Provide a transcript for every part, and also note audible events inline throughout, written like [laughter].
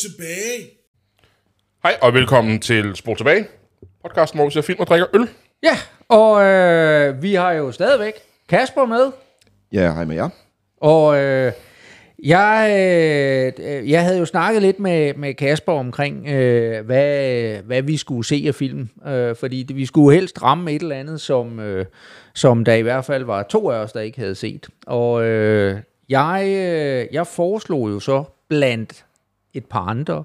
Tilbage. Hej og velkommen til Spor tilbage. Podcasten, hvor vi ser film og drikker øl. Ja, og øh, vi har jo stadigvæk Kasper med, Ja, hej med jer. og øh, jeg, øh, jeg havde jo snakket lidt med, med Kasper omkring, øh, hvad, hvad vi skulle se af film, øh, fordi det, vi skulle helst ramme et eller andet, som, øh, som der i hvert fald var to af os, der ikke havde set. Og øh, jeg, øh, jeg foreslog jo så blandt et par andre,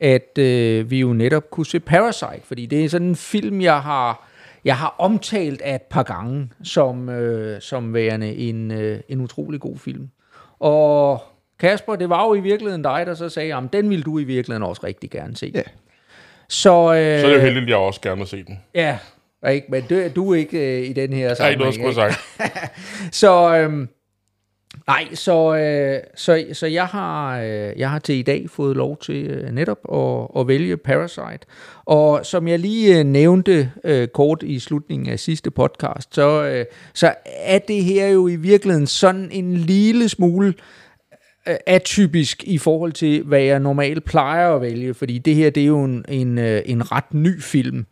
at øh, vi jo netop kunne se Parasite, fordi det er sådan en film, jeg har, jeg har omtalt af et par gange som, øh, som værende en, øh, en utrolig god film. Og Kasper, det var jo i virkeligheden dig, der så sagde, at den ville du i virkeligheden også rigtig gerne se. Ja. Så, øh, Så er det jo heldigt, at jeg også gerne vil se den. Ja, ikke? men du, du er ikke øh, i den her Der er ikke noget, sammenhæng. jeg ikke? skulle have sagt. [laughs] Så, øhm, nej, så, øh, så, så jeg, har, øh, jeg har til i dag fået lov til øh, netop at, at vælge Parasite. Og som jeg lige øh, nævnte øh, kort i slutningen af sidste podcast, så, øh, så er det her jo i virkeligheden sådan en lille smule øh, atypisk i forhold til, hvad jeg normalt plejer at vælge, fordi det her det er jo en, en, øh, en ret ny film.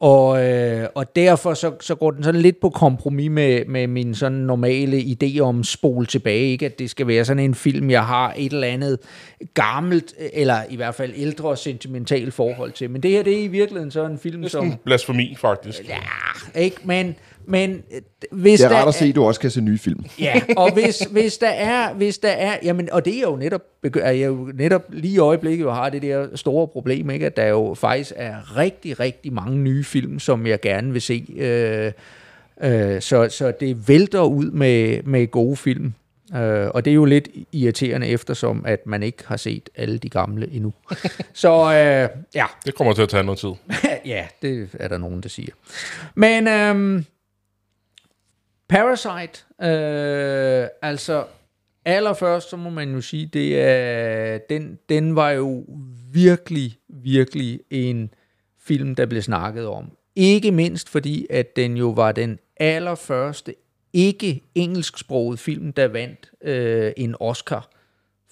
Og, øh, og derfor så, så går den sådan lidt på kompromis med, med min sådan normale idé om spol tilbage. Ikke at det skal være sådan en film, jeg har et eller andet gammelt, eller i hvert fald ældre sentimentalt forhold til. Men det her det er i virkeligheden sådan en film, Det er som... sådan blasfemi, faktisk. Ja, ikke? Men, men øh, hvis Det er der rart at se, at du også kan se nye film. Ja, og hvis, hvis der er, hvis der er, jamen, og det er jo netop, jeg jo netop lige i øjeblikket jo har det der store problem, ikke, at der jo faktisk er rigtig, rigtig mange nye film, som jeg gerne vil se. Øh, øh, så, så det vælter ud med, med gode film. Øh, og det er jo lidt irriterende, eftersom at man ikke har set alle de gamle endnu. [laughs] så øh, ja, Det kommer til at tage noget tid. [laughs] ja, det er der nogen, der siger. Men øhm, Parasite, øh, altså allerførst, så må man jo sige, det er, den, den var jo virkelig, virkelig en film, der blev snakket om. Ikke mindst fordi, at den jo var den allerførste ikke engelsksproget film, der vandt øh, en Oscar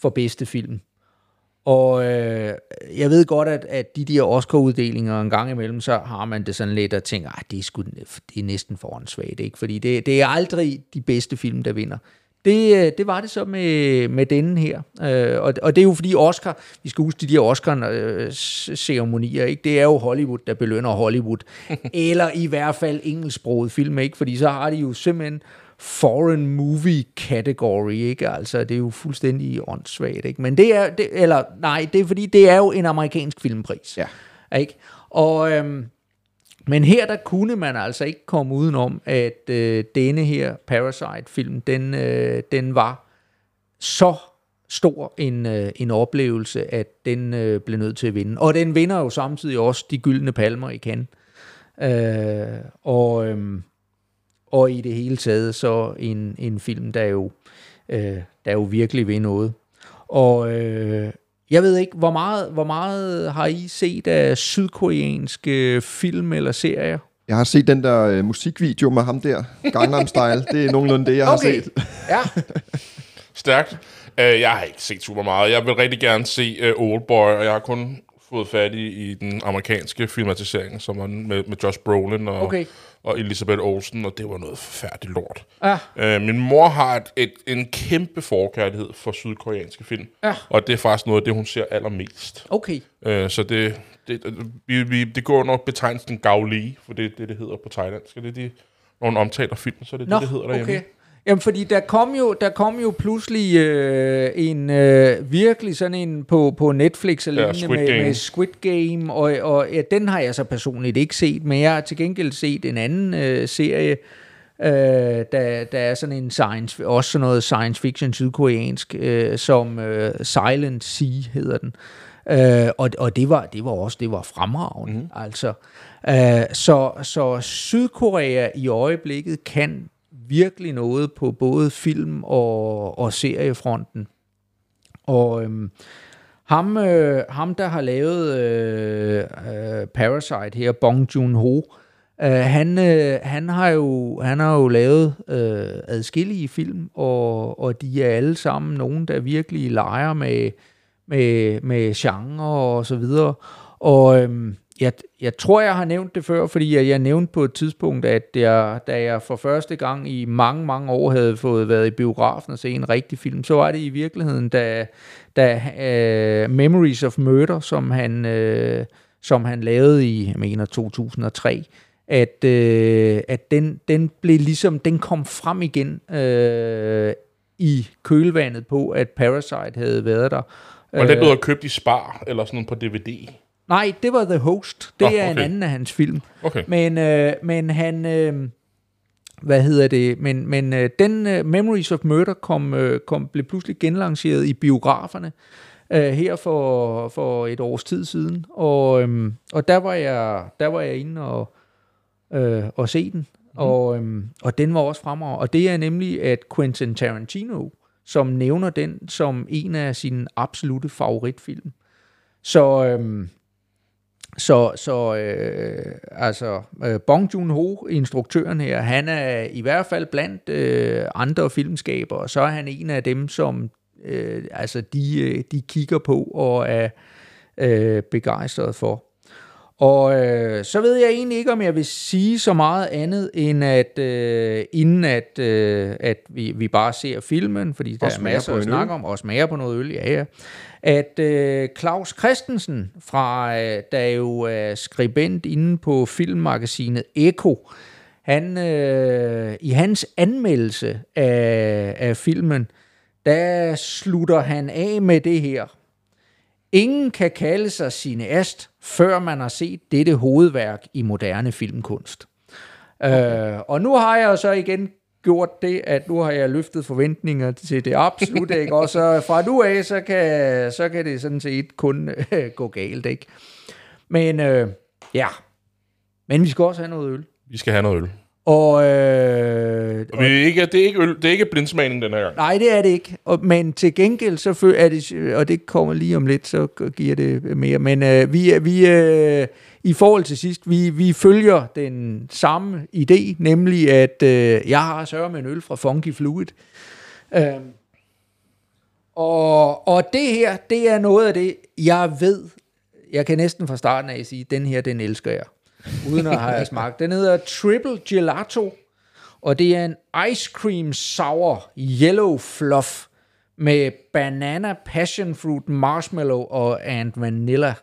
for bedste film. Og øh, jeg ved godt, at, at de der Oscar-uddelinger en gang imellem, så har man det sådan lidt og tænker, at det er, sgu, det er næsten foransvagt, ikke? Fordi det, det er aldrig de bedste film, der vinder. Det, øh, det var det så med, med denne her. Øh, og, og det er jo fordi Oscar, vi skal huske de der Oscar-ceremonier, ikke? det er jo Hollywood, der belønner Hollywood. [laughs] Eller i hvert fald engelsksproget film, ikke? fordi så har de jo simpelthen foreign movie category, ikke? Altså, det er jo fuldstændig åndssvagt, ikke? Men det er, det, eller nej, det er fordi, det er jo en amerikansk filmpris. Ja. Ikke? Og, øhm, men her, der kunne man altså ikke komme udenom, at øh, denne her Parasite-film, den, øh, den var så stor en, øh, en oplevelse, at den øh, blev nødt til at vinde. Og den vinder jo samtidig også de gyldne palmer i Cannes. Øh, og, øhm, og i det hele taget så en, en film, der jo, øh, der jo virkelig ved noget. Og øh, jeg ved ikke, hvor meget, hvor meget har I set af sydkoreanske film eller serier? Jeg har set den der øh, musikvideo med ham der, Gangnam Style. Det er nogenlunde det, jeg har set. ja. Stærkt. Uh, jeg har ikke set super meget. Jeg vil rigtig gerne se uh, Oldboy, og jeg har kun fået fat i, i den amerikanske filmatisering, som var med, med Josh Brolin og, Okay. og Elisabeth Olsen, og det var noget forfærdeligt lort. Ja. Uh, min mor har et, et, en kæmpe forkærlighed for sydkoreanske film, Ja. og det er faktisk noget af det, hun ser allermest. Okay. Uh, så det, det, vi, vi, det går nok betegnelsen Gao Li, for det er det, det hedder på thailandsk. Er det de, når man omtaler film, så er det Nå, det, det hedder derhjemme. okay. Jamen, fordi der kom jo, der kom jo pludselig øh, en øh, virkelig sådan en på, på Netflix og Ja, Squid med, Game. med Squid Game, og, og ja, den har jeg så personligt ikke set, men jeg har til gengæld set en anden øh, serie, øh, der, der er sådan en science, også sådan noget science fiction sydkoreansk, øh, som øh, Silent Sea hedder den. Øh, og og det, var, det var også det var fremragende. Mm. Altså, øh, så, så Sydkorea i øjeblikket kan virkelig noget på både film og, og seriefronten. Og øhm, ham, øh, ham, der har lavet øh, øh, Parasite her, Bong Joon-ho, øh, han, øh, han, har jo, han har jo lavet øh, adskillige film, og, og de er alle sammen nogen, der virkelig leger med, med, med genre og så videre. Og Øh, jeg, jeg tror, jeg har nævnt det før, fordi jeg, jeg nævnte på et tidspunkt, at jeg, da jeg for første gang i mange, mange år havde fået været i biografen og se en rigtig film, så var det i virkeligheden, da, da uh, Memories of Murder, som han, uh, som han lavede i, jeg mener, 2003, at, øh, at den, den blev ligesom, den kom frem igen øh, i kølvandet på, at Parasite havde været der. Og det blev købt i Spar, eller sådan noget på DVD. Nej, det var The Host. Det Nå, er en okay. anden af hans film. Okay. Men, øh, men han... Øh, hvad hedder det? Men, men øh, den øh, Memories of Murder kom, øh, kom, blev pludselig genlanceret i biograferne øh, her for, for et års tid siden. Og, øhm, og der, var jeg, der var jeg inde og, øh, og se den. Mm. Og, øhm, og den var også fremragende. Og det er nemlig, at Quentin Tarantino, som nævner den som en af sine absolute favoritfilm. Så, øhm, så, så øh, altså, øh, Bong Joon-ho, instruktøren her, han er i hvert fald blandt øh, andre filmskabere, så er han en af dem, som øh, altså de, øh, de kigger på og er øh, begejstret for. Og øh, så ved jeg egentlig ikke, om jeg vil sige så meget andet, end at øh, inden at, øh, at vi, vi bare ser filmen, fordi der er masser at snakke øl. om, og smager på noget øl, ja ja. At øh, Claus Christensen, fra, øh, der jo er skribent inde på filmmagasinet Eko, han, øh, i hans anmeldelse af, af filmen, der slutter han af med det her. Ingen kan kalde sig cineast, før man har set dette hovedværk i moderne filmkunst. Okay. Øh, og nu har jeg så igen gjort det, at nu har jeg løftet forventninger til det absolut, ikke? Og så fra nu af, så kan, så kan det sådan set kun øh, gå galt, ikke? Men øh, ja, men vi skal også have noget øl. Vi skal have noget øl. Og, øh, Og vi er ikke, det, er ikke øl, det er ikke blindsmagning den her gang. Nej, det er det ikke. Og, men til gengæld, så er det, og det kommer lige om lidt, så giver det mere. Men øh, vi, er- vi øh, i forhold til sidst, vi, vi følger den samme idé, nemlig at øh, jeg har sørget med en øl fra Funky Fluid. Øh, og, og det her, det er noget af det, jeg ved, jeg kan næsten fra starten af sige, den her, den elsker jeg. Uden at have smagt. [laughs] Den hedder Triple Gelato, og det er en ice cream sour yellow fluff med banana, passion fruit, marshmallow og and vanilla.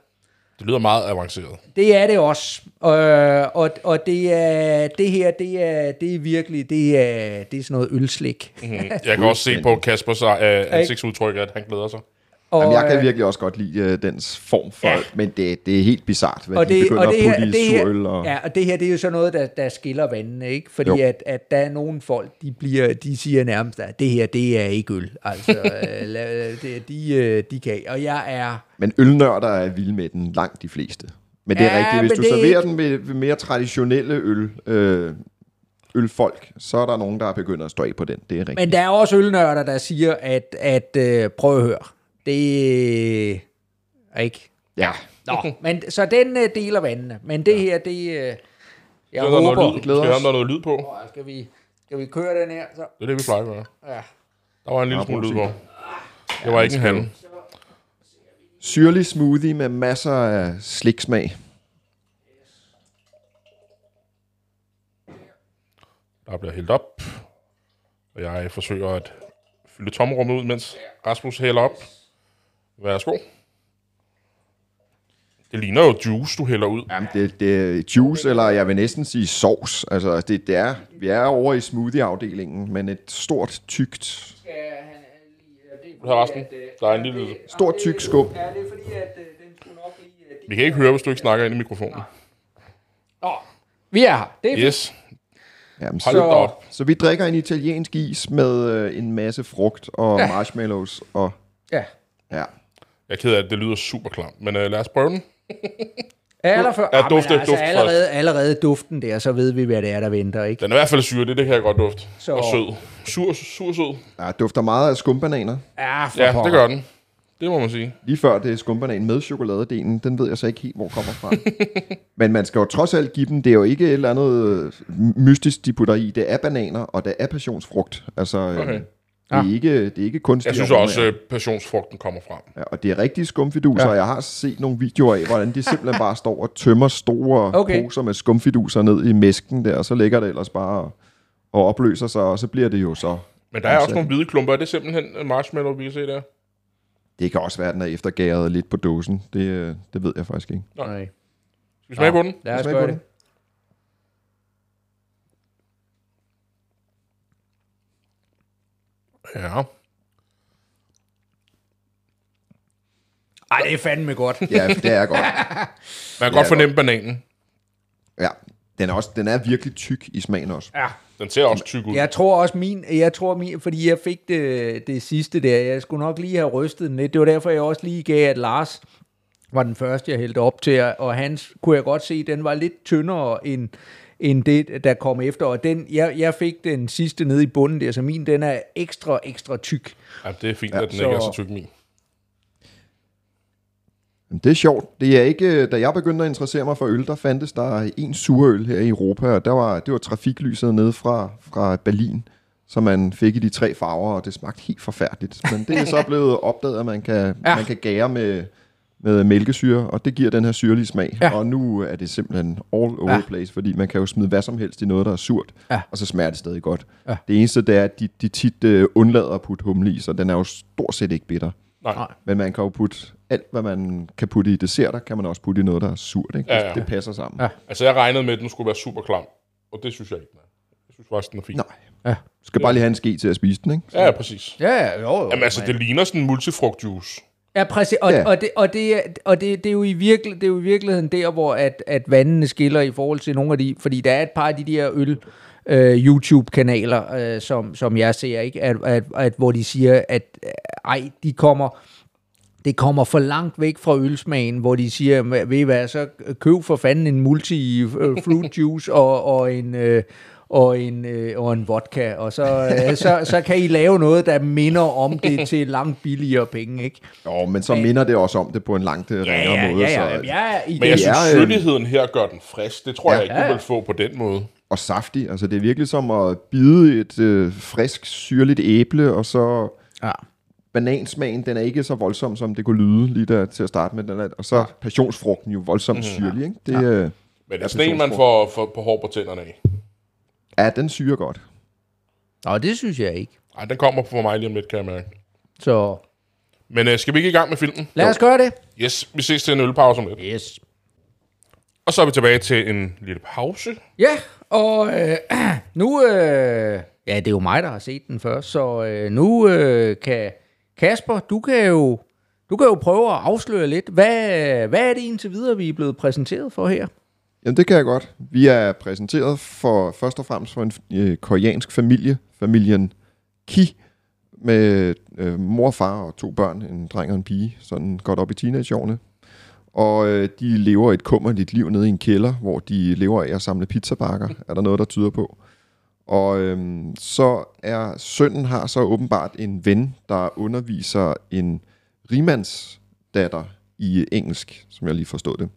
Det lyder meget avanceret. Det er det også. Øh, og, og det er det her, det er, det er virkelig, det er, det er sådan noget ølslik. Mm. [laughs] Jeg kan også se på Kaspers uh, ansigtsudtryk, at han glæder sig. Og, Jamen, jeg kan øh, virkelig også godt lide uh, dens form for, Ja. men det, det er helt bizart, hvad og de det, begynder og det at her, putte i surøl. Og... ja, og det her, det er jo så noget, der, der skiller vandene, ikke? Fordi Jo. at, at der er nogle folk, de, bliver, de siger nærmest, at det her, det er ikke øl. Altså, [laughs] øh, det, de, øh, de kan, og jeg er, Men ølnørder er vilde med den, langt de fleste. Men det er Ja, rigtigt, hvis du det er serverer den med, med mere traditionelle øl, øh, ølfolk, så er der nogen, der er begyndt at stå af på den. Det er rigtigt. Men der er også ølnørder, der siger, at, at øh, prøv at høre, det er ikke... Ja, Nå, [laughs] men, så den øh, deler vandene. Men det her, det... Øh, jeg der noget håber... lyd? glæder Skal os. der noget lyd på? Åh, Skal vi, skal vi køre den her? Så, Det er det, vi plejer at gøre. ja. Der var en lille Ja, smule lyd på. Det var ikke en handel. syrlig smoothie med masser af sliksmag. Der bliver hældt op. Og jeg forsøger at fylde tomrummet ud, mens Rasmus hælder op. Værsgo. Det ligner jo juice, du hælder ud. Jamen, det, det er juice, eller jeg vil næsten sige sovs. Altså, det, det er, vi er over i smoothie-afdelingen, men et stort, tykt, Du har resten. Der er en lille... stort, tyk skum. Ja, det er fordi, at øh, den skulle nok lige... At Vi kan ikke høre, hvis du ikke snakker ind i mikrofonen. Åh, vi er her. Det er Yes. Jamen, Hold så, op. så vi drikker en italiensk is med øh, en masse frugt og Ja. marshmallows. Og, Ja. ja. Jeg er ked af, at det lyder super klamt. Men uh, lad os prøve den. [laughs] Allerfør, Ja, ah, dufte- altså, duft allerede, allerede duften der, så ved vi, hvad det er, der venter, ikke? Den er i hvert fald syre, det, det kan jeg godt dufte. Så- Og sød. Sur, sur, sød. ja, dufter meget af skumbananer. Ja, for Ja, det gør den. Det må man sige. Lige før det er skumbanan med chokoladedelen, den ved jeg så ikke helt, hvor kommer fra. [laughs] Men man skal jo trods alt give dem, det er jo ikke et eller andet øh, mystisk, de putter i. Det er bananer, og det er passionsfrugt. Altså, øh, Okay. det, er ikke, det er ikke kunstigt. Jeg synes også, at passionsfrugten kommer frem. Ja, og det er rigtige skumfiduser, ja. og jeg har set nogle videoer af, hvordan de simpelthen bare står og tømmer store Okay. poser med skumfiduser ned i mæsken der, og så ligger det ellers bare og opløser sig, og så bliver det jo så... Men der er også nogle hvide klumper. Er det simpelthen en marshmallow, vi kan se der? Det kan også være, at den er eftergæret lidt på dåsen. Det, øh, det ved jeg faktisk ikke. Nej. Skal vi smage på den? Lad os gøre det. Ja. Ej, det er fandme godt. Ja, det er godt. [laughs] Man kan godt fornemme bananen. Ja, den er, også, den er virkelig tyk i smagen også. Ja. Den ser også tyk ud. Jeg tror også min, jeg tror min, fordi jeg fik det, det sidste der, jeg skulle nok lige have rystet den lidt. Det var derfor, jeg også lige gav, at Lars var den første, jeg hældte op til, og hans kunne jeg godt se, den var lidt tyndere end, end det, der kom efter. Og den, jeg, jeg fik den sidste nede i bunden der, så min, den er ekstra, ekstra tyk. Ja, det er fint, at den så- ikke er så tyk min. Men det er sjovt. Det er ikke, da jeg begyndte at interessere mig for øl, der fandtes der en surøl her i Europa, og der var, det var trafiklyset nede fra, fra Berlin, som man fik i de tre farver, og det smagte helt forfærdeligt. Men det er så [laughs] blevet opdaget, at man kan, Ja. ja. man kan gære med, med mælkesyre, og det giver den her syrlige smag. Ja. Og nu er det simpelthen all over Ja. place, fordi man kan jo smide hvad som helst i noget, der er surt, Ja. og så smager det stadig godt. Ja. Det eneste, det er, at de, de tit uh, undlader at putte humle i, så den er jo stort set ikke bitter. Nej. Men man kan jo putte alt, hvad man kan putte i desserter, kan man også putte i noget, der er surt. Ikke? Ja, ja. Det, passer sammen. Ja. Altså, jeg regnede med, at den skulle være super klam. Og det synes jeg ikke, den er. Jeg synes faktisk, den er fin. Nej. Ja. Du skal bare lige have en ske til at spise den, ikke? Ja, ja, præcis. Ja, ja, jo, jo. Jamen altså, det ligner sådan en multifrugtjuice. Ja, præcis. Og, Ja. og, det, og, det, er- og det, det, er jo i virkelig, det er jo i virkeligheden der, hvor at, at vandene skiller i forhold til nogle af de... Fordi der er et par af de der øl... Øh, YouTube-kanaler, øh, som, som jeg ser, ikke? At, at, at, hvor de siger, at øh, ej, de kommer, det kommer for langt væk fra ølsmagen, hvor de siger, "Hva- ved I hvad, så køb for fanden en multi-fruit [laughs] juice og, og en... Øh, og en, øh, og en vodka, og så, øh, så, så kan I lave noget, der minder om [laughs] det til langt billigere penge, ikke? Jo, men så minder det også om det på en langt øh, ringere måde. ja, ja, Så, ja, ja, Men jeg synes, øh, syrligheden her gør den frisk. Det tror Ja. jeg ikke, Ja, du ja. vil få på den måde. Og saftig. Altså, det er virkelig som at bide et øh, frisk, syrligt æble, og så ja. banansmagen, den er ikke så voldsom, som det kunne lyde lige der til at starte med. Den er, og så passionsfrugten jo voldsomt syrlig, ikke? Det, øh, Men det er sådan en, man får, får på hår på tænderne af. Ja, den syrer godt. Nå, det synes jeg ikke. Ej, den kommer for mig lige om lidt, kan jeg mærke. Så Men øh, skal vi ikke i gang med filmen? lad os gøre det. Yes, vi ses til en ølpause om lidt. Yes. Og så er vi tilbage til en lille pause. Ja, og øh, [clears throat] nu... Øh, ja, det er jo mig, der har set den først, så øh, nu øh, kan... Kasper, du kan jo... Du kan jo prøve at afsløre lidt. Hvad, hvad er det indtil videre, vi er blevet præsenteret for her? Jamen, det kan jeg godt. Vi er præsenteret for først og fremmest for en øh, koreansk familie, familien Ki, med øh, mor, far og to børn, en dreng og en pige, sådan godt op i teenageårene. Og øh, de lever et kummerligt liv nede i en kælder, hvor de lever af at samle pizzabakker, er der noget, der tyder på. Og øh, så er sønnen har så åbenbart en ven, der underviser en rimandsdatter i engelsk, som jeg lige forstod det.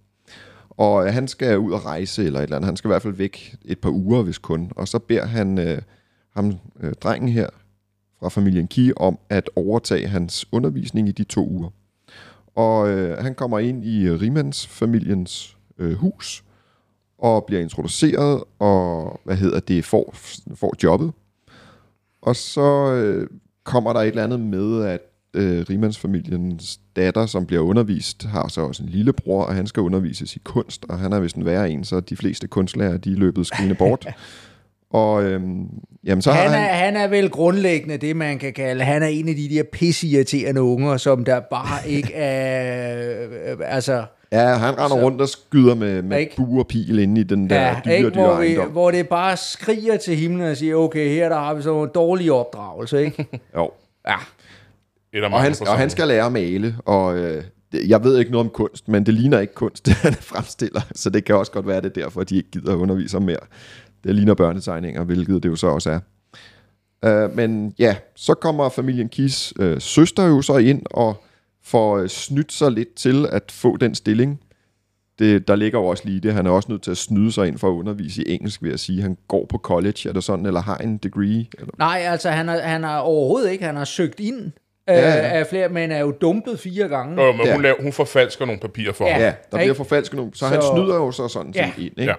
Og øh, han skal ud og rejse eller et eller andet. Han skal i hvert fald væk et par uger, hvis kun. Og så beder han øh, ham, øh, drengen her fra familien Ki om at overtage hans undervisning i de to uger. Og øh, han kommer ind i øh, Riemanns familiens øh, hus og bliver introduceret og hvad hedder det får, får jobbet. Og så øh, kommer der et eller andet med, at øh, Rimandsfamiliens datter, som bliver undervist, har så også en lillebror, og han skal undervises i kunst, og han er vist en værre en, så de fleste kunstlærer, de er løbet skrigende bort. [laughs] og øhm, jamen, så Han har er, han... han er vel grundlæggende det, man kan kalde, han er en af de der pisseirriterende unger, som der bare [laughs] ikke er, øh, altså, Ja, han render Så- rundt og skyder med, med Ikke? bue og pil inde i den der ja, dyre, ikke, dyre hvor, vi, ejendom. hvor det bare skriger til himlen og siger, okay, her der har vi så en dårlig opdragelse, ikke? [laughs] Jo. ja. Eller Og han, og han skal lære at male, og øh, jeg ved ikke noget om kunst, men det ligner ikke kunst, [laughs] det han fremstiller, så det kan også godt være, det er derfor, at de ikke gider at undervise ham mere. Det ligner børnetegninger, hvilket det jo så også er. Øh, men ja, så kommer familien Kis øh, søster jo så ind og får øh, snydt sig lidt til at få den stilling. Det, der ligger jo også lige det. Han er også nødt til at snyde sig ind for at undervise i engelsk, ved at sige, at han går på college, er det sådan, eller har en degree. Eller? Nej, altså han har, han har overhovedet ikke, han har søgt ind Ja, ja, ja. af flere, men er jo dumpet fire gange. Øh, men Ja. hun, laver, hun forfalsker nogle papirer for Ja. ham. Ja, der bliver forfalsket nogle. Så, så han snyder jo så sådan Ja. set ind. Ikke? Ja.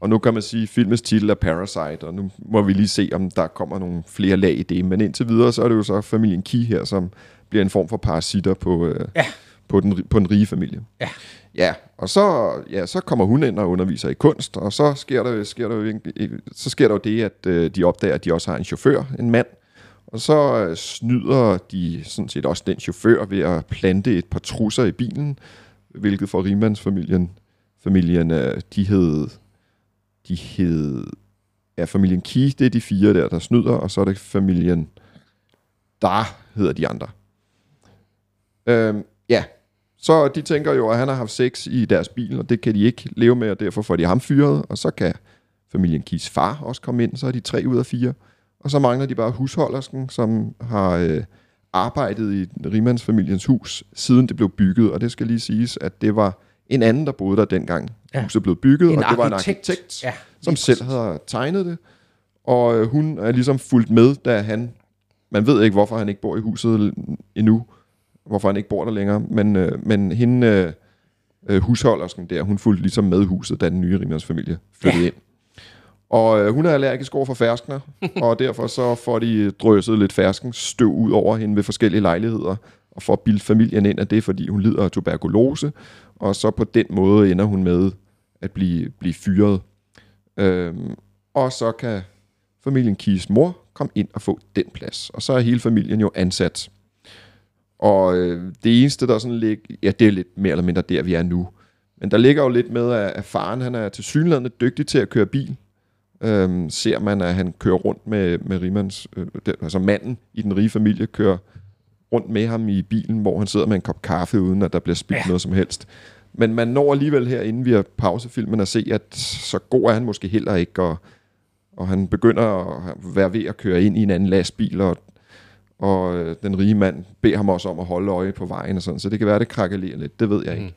Og nu kan man sige, at filmens titel er Parasite, og nu må vi lige se, om der kommer nogle flere lag i det. Men indtil videre, så er det jo så familien Key her, som bliver en form for parasitter på, øh, Ja. på, den, på den rige familie. Ja. Ja, og så, ja, så kommer hun ind og underviser i kunst, og så sker der, sker der, jo, så sker der jo det, at øh, de opdager, at de også har en chauffør, en mand, og så øh, snyder de sådan set også den chauffør ved at plante et par trusser i bilen, hvilket for rigmandsfamilien, familien, øh, de hed, de hed, ja, familien Ki, det er de fire der, der snyder, og så er det familien Der, hedder de andre. Øhm, ja, så de tænker jo, at han har haft sex i deres bil, og det kan de ikke leve med, og derfor får de ham fyret, og så kan familien Kis far også komme ind, så er de tre ud af fire. Og så mangler de bare husholdersken, som har øh, arbejdet i rimandsfamiliens hus, siden det blev bygget, og det skal lige siges, at det var en anden, der boede der dengang Ja. huset blev bygget, En og det var en arkitekt. arkitekt, Ja, som selv havde tegnet det. Og øh, hun er ligesom fulgt med, da han... Man ved ikke, hvorfor han ikke bor i huset endnu. Hvorfor han ikke bor der længere. Men, øh, men hende, øh, øh, husholdersken der, hun fulgte ligesom med huset, da den nye rimandsfamilie flyttede Ja. ind. Og øh, hun er allergisk over for ferskner, [laughs] og derfor så får de drøset lidt fersken støv ud over hende ved forskellige lejligheder, og får bildt familien ind af det, fordi hun lider af tuberkulose, og så på den måde ender hun med at blive, blive fyret. Øhm, og så kan familien Kies mor komme ind og få den plads. Og så er hele familien jo ansat. Og øh, det eneste, der sådan ligger, ja, det er lidt mere eller mindre der, vi er nu. Men der ligger jo lidt med, at, at faren han er til synligheden dygtig til at køre bil. Øhm, ser man, at han kører rundt med, med Riemans, øh, altså manden i den rige familie, kører rundt med ham i bilen, hvor han sidder med en kop kaffe, uden at der bliver spildt Ja. noget som helst. Men man når alligevel her, inden vi har pausefilmen, at se, at så god er han måske heller ikke, og, og han begynder at være ved at køre ind i en anden lastbil, og, og øh, den rige mand beder ham også om at holde øje på vejen, og sådan, så det kan være, det krakelerer lidt, det ved jeg ikke.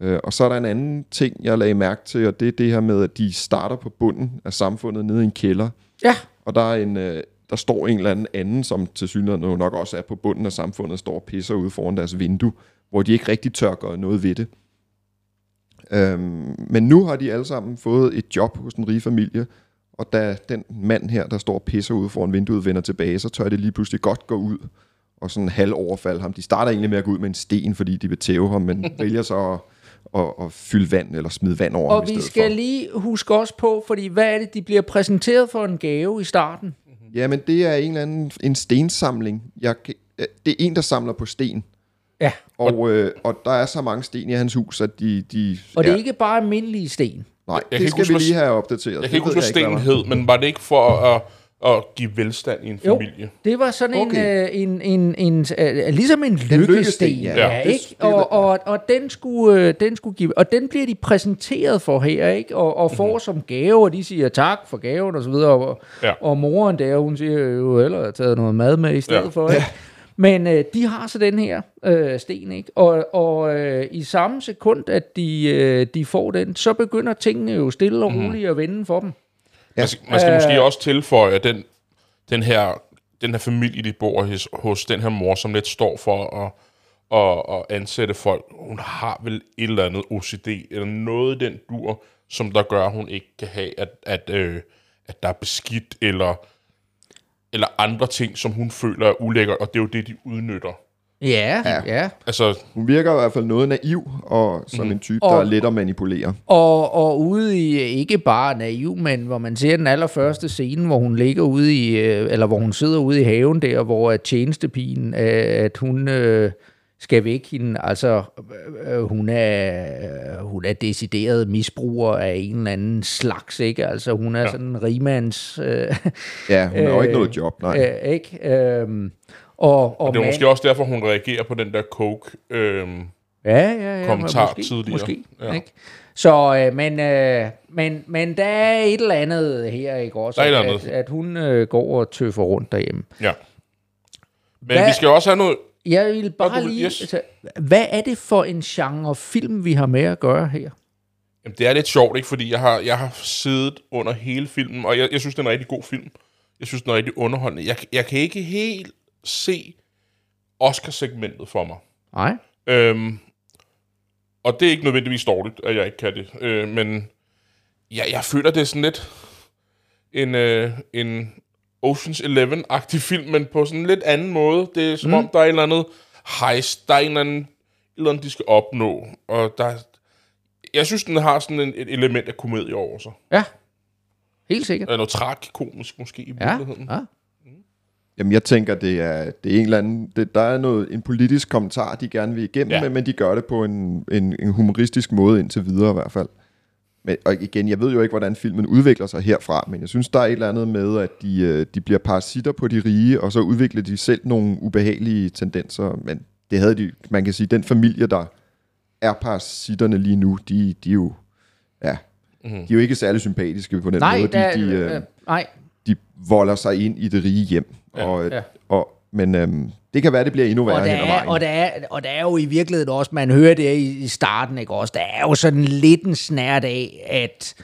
Øh, og så er der en anden ting, jeg lagde mærke til, og det er det her med, at de starter på bunden af samfundet nede i en kælder, Ja, og der, er en, øh, der står en eller anden anden, som til synligheden nok også er på bunden af samfundet, står og pisser ude foran deres vindue, hvor de ikke rigtig tør gøre noget ved det. Øhm, men nu har de alle sammen fået et job hos den rige familie, og da den mand her, der står og pisser ude foran vinduet, vender tilbage, så tør det lige pludselig godt gå ud og sådan halv overfald ham. De starter egentlig med at gå ud med en sten, fordi de vil tæve ham, men [laughs] vælger så at, at, at fylde vand eller smide vand over ham og i vi stedet skal for. lige huske også på, fordi hvad er det, de bliver præsenteret for en gave i starten? Ja, men det er en eller anden en stensamling. Jeg, kan- øh, det er en, der samler på sten. Ja, Og, øh, og der er så mange sten i hans hus, at de... de og det er ja, ikke bare almindelige sten. Nej, Jeg kan det ikke skal huske, vi hvad- lige have opdateret. Jeg Det kan ikke huske, hvad stenen hed, men var det ikke for at, at give velstand i en Jo, familie? det var sådan okay. En, en, en, en, en, ligesom en lykkesten, lykkesten, ja, ja. ikke? Og, og, og den, skulle, øh, den skulle give, og den bliver de præsenteret for her, ikke? Og, og får som gave, og de siger tak for gaven og så videre, og, Ja. og moren der, hun siger jo hellere have taget noget mad med i stedet Ja. for, ikke? Men øh, de har så den her øh, sten, ikke? Og, og øh, i samme sekund, at de, øh, de får den, så begynder tingene jo stille og roligt at vende for dem. Man skal, man skal Øh. måske også tilføje, at den, den, her, den her familie, de bor hos, hos den her mor, som lidt står for at, at, at ansætte folk, hun har vel et eller andet OCD, eller noget den dur, som der gør, at hun ikke kan have, at, at, øh, at der er beskidt, eller, eller andre ting, som hun føler er ulækkert, og det er jo det, de udnytter. Ja, ja. ja. Altså, Hun virker i hvert fald noget naiv, og som Mhm. en type, Og- der er let at manipulere. Og, og ude i, ikke bare naiv, men hvor man ser den allerførste scene, hvor hun ligger ude i, øh, eller hvor hun sidder ude i haven der, hvor at tjenestepigen, øh, at hun øh, skal væk hende, altså øh, øh, hun er, øh, hun er decideret misbruger af en eller anden slags, ikke? Altså hun er ja. sådan en rigmands, øh, Ja, hun har jo ikke [laughs] Øh, noget job, nej. øh, ikke? Øhm, og, og det er måske også derfor, hun reagerer på den der coke. Øhm, Ja, ja, ja. kommentar måske, tidligere. Måske, Ja. ikke? Så, øh, men, øh, men, men der er et eller andet her, ikke også? Der er at. At, at hun øh, går og tøffer rundt derhjemme. ja. Men Hvad- vi skal også have noget, Jeg vil bare du- lige... yes. Altså, hvad er det for en genre film, vi har med at gøre her? Jamen, det er lidt sjovt, ikke? Fordi jeg har, jeg har siddet under hele filmen, og jeg, jeg synes, det er en rigtig god film. Jeg synes, den er rigtig underholdende. Jeg, jeg kan ikke helt se Oscar-segmentet for mig. Nej. Øhm, og det er ikke nødvendigvis dårligt, at jeg ikke kan det. Øh, men jeg, jeg føler, det er sådan lidt en, øh, en Ocean's Eleven-agtig film, men på sådan en lidt anden måde. Det er som mm. om, der er et eller andet heist, der er en eller anden, et eller andet, de skal opnå. Og der, jeg synes, den har sådan en, et element af komedie over sig. Ja. Helt sikkert. Eller noget tragikomisk måske i Ja. virkeligheden. ja. Jamen, jeg tænker, det er, det er en eller anden... Det, der er noget, en politisk kommentar, de gerne vil igennem, Ja. ja. men de gør det på en, en, en humoristisk måde indtil videre i hvert fald. Men, og igen, jeg ved jo ikke, hvordan filmen udvikler sig herfra, men jeg synes, der er et eller andet med, at de, øh, de bliver parasitter på de rige, og så udvikler de selv nogle ubehagelige tendenser. Men det havde de, man kan sige, den familie, der er parasitterne lige nu, de, de er jo... Ja, mm. de er jo ikke særlig sympatiske på den Nej, måde. De, der, de, øh, øh, nej. De volder sig ind i det rige hjem. Ja. Og, Ja. og, men øhm, det kan være, det bliver endnu værre Og der, hen ad er, og, der er, og der er jo i virkeligheden også, man hører det i, i starten, ikke også, der er jo sådan lidt en snært af, at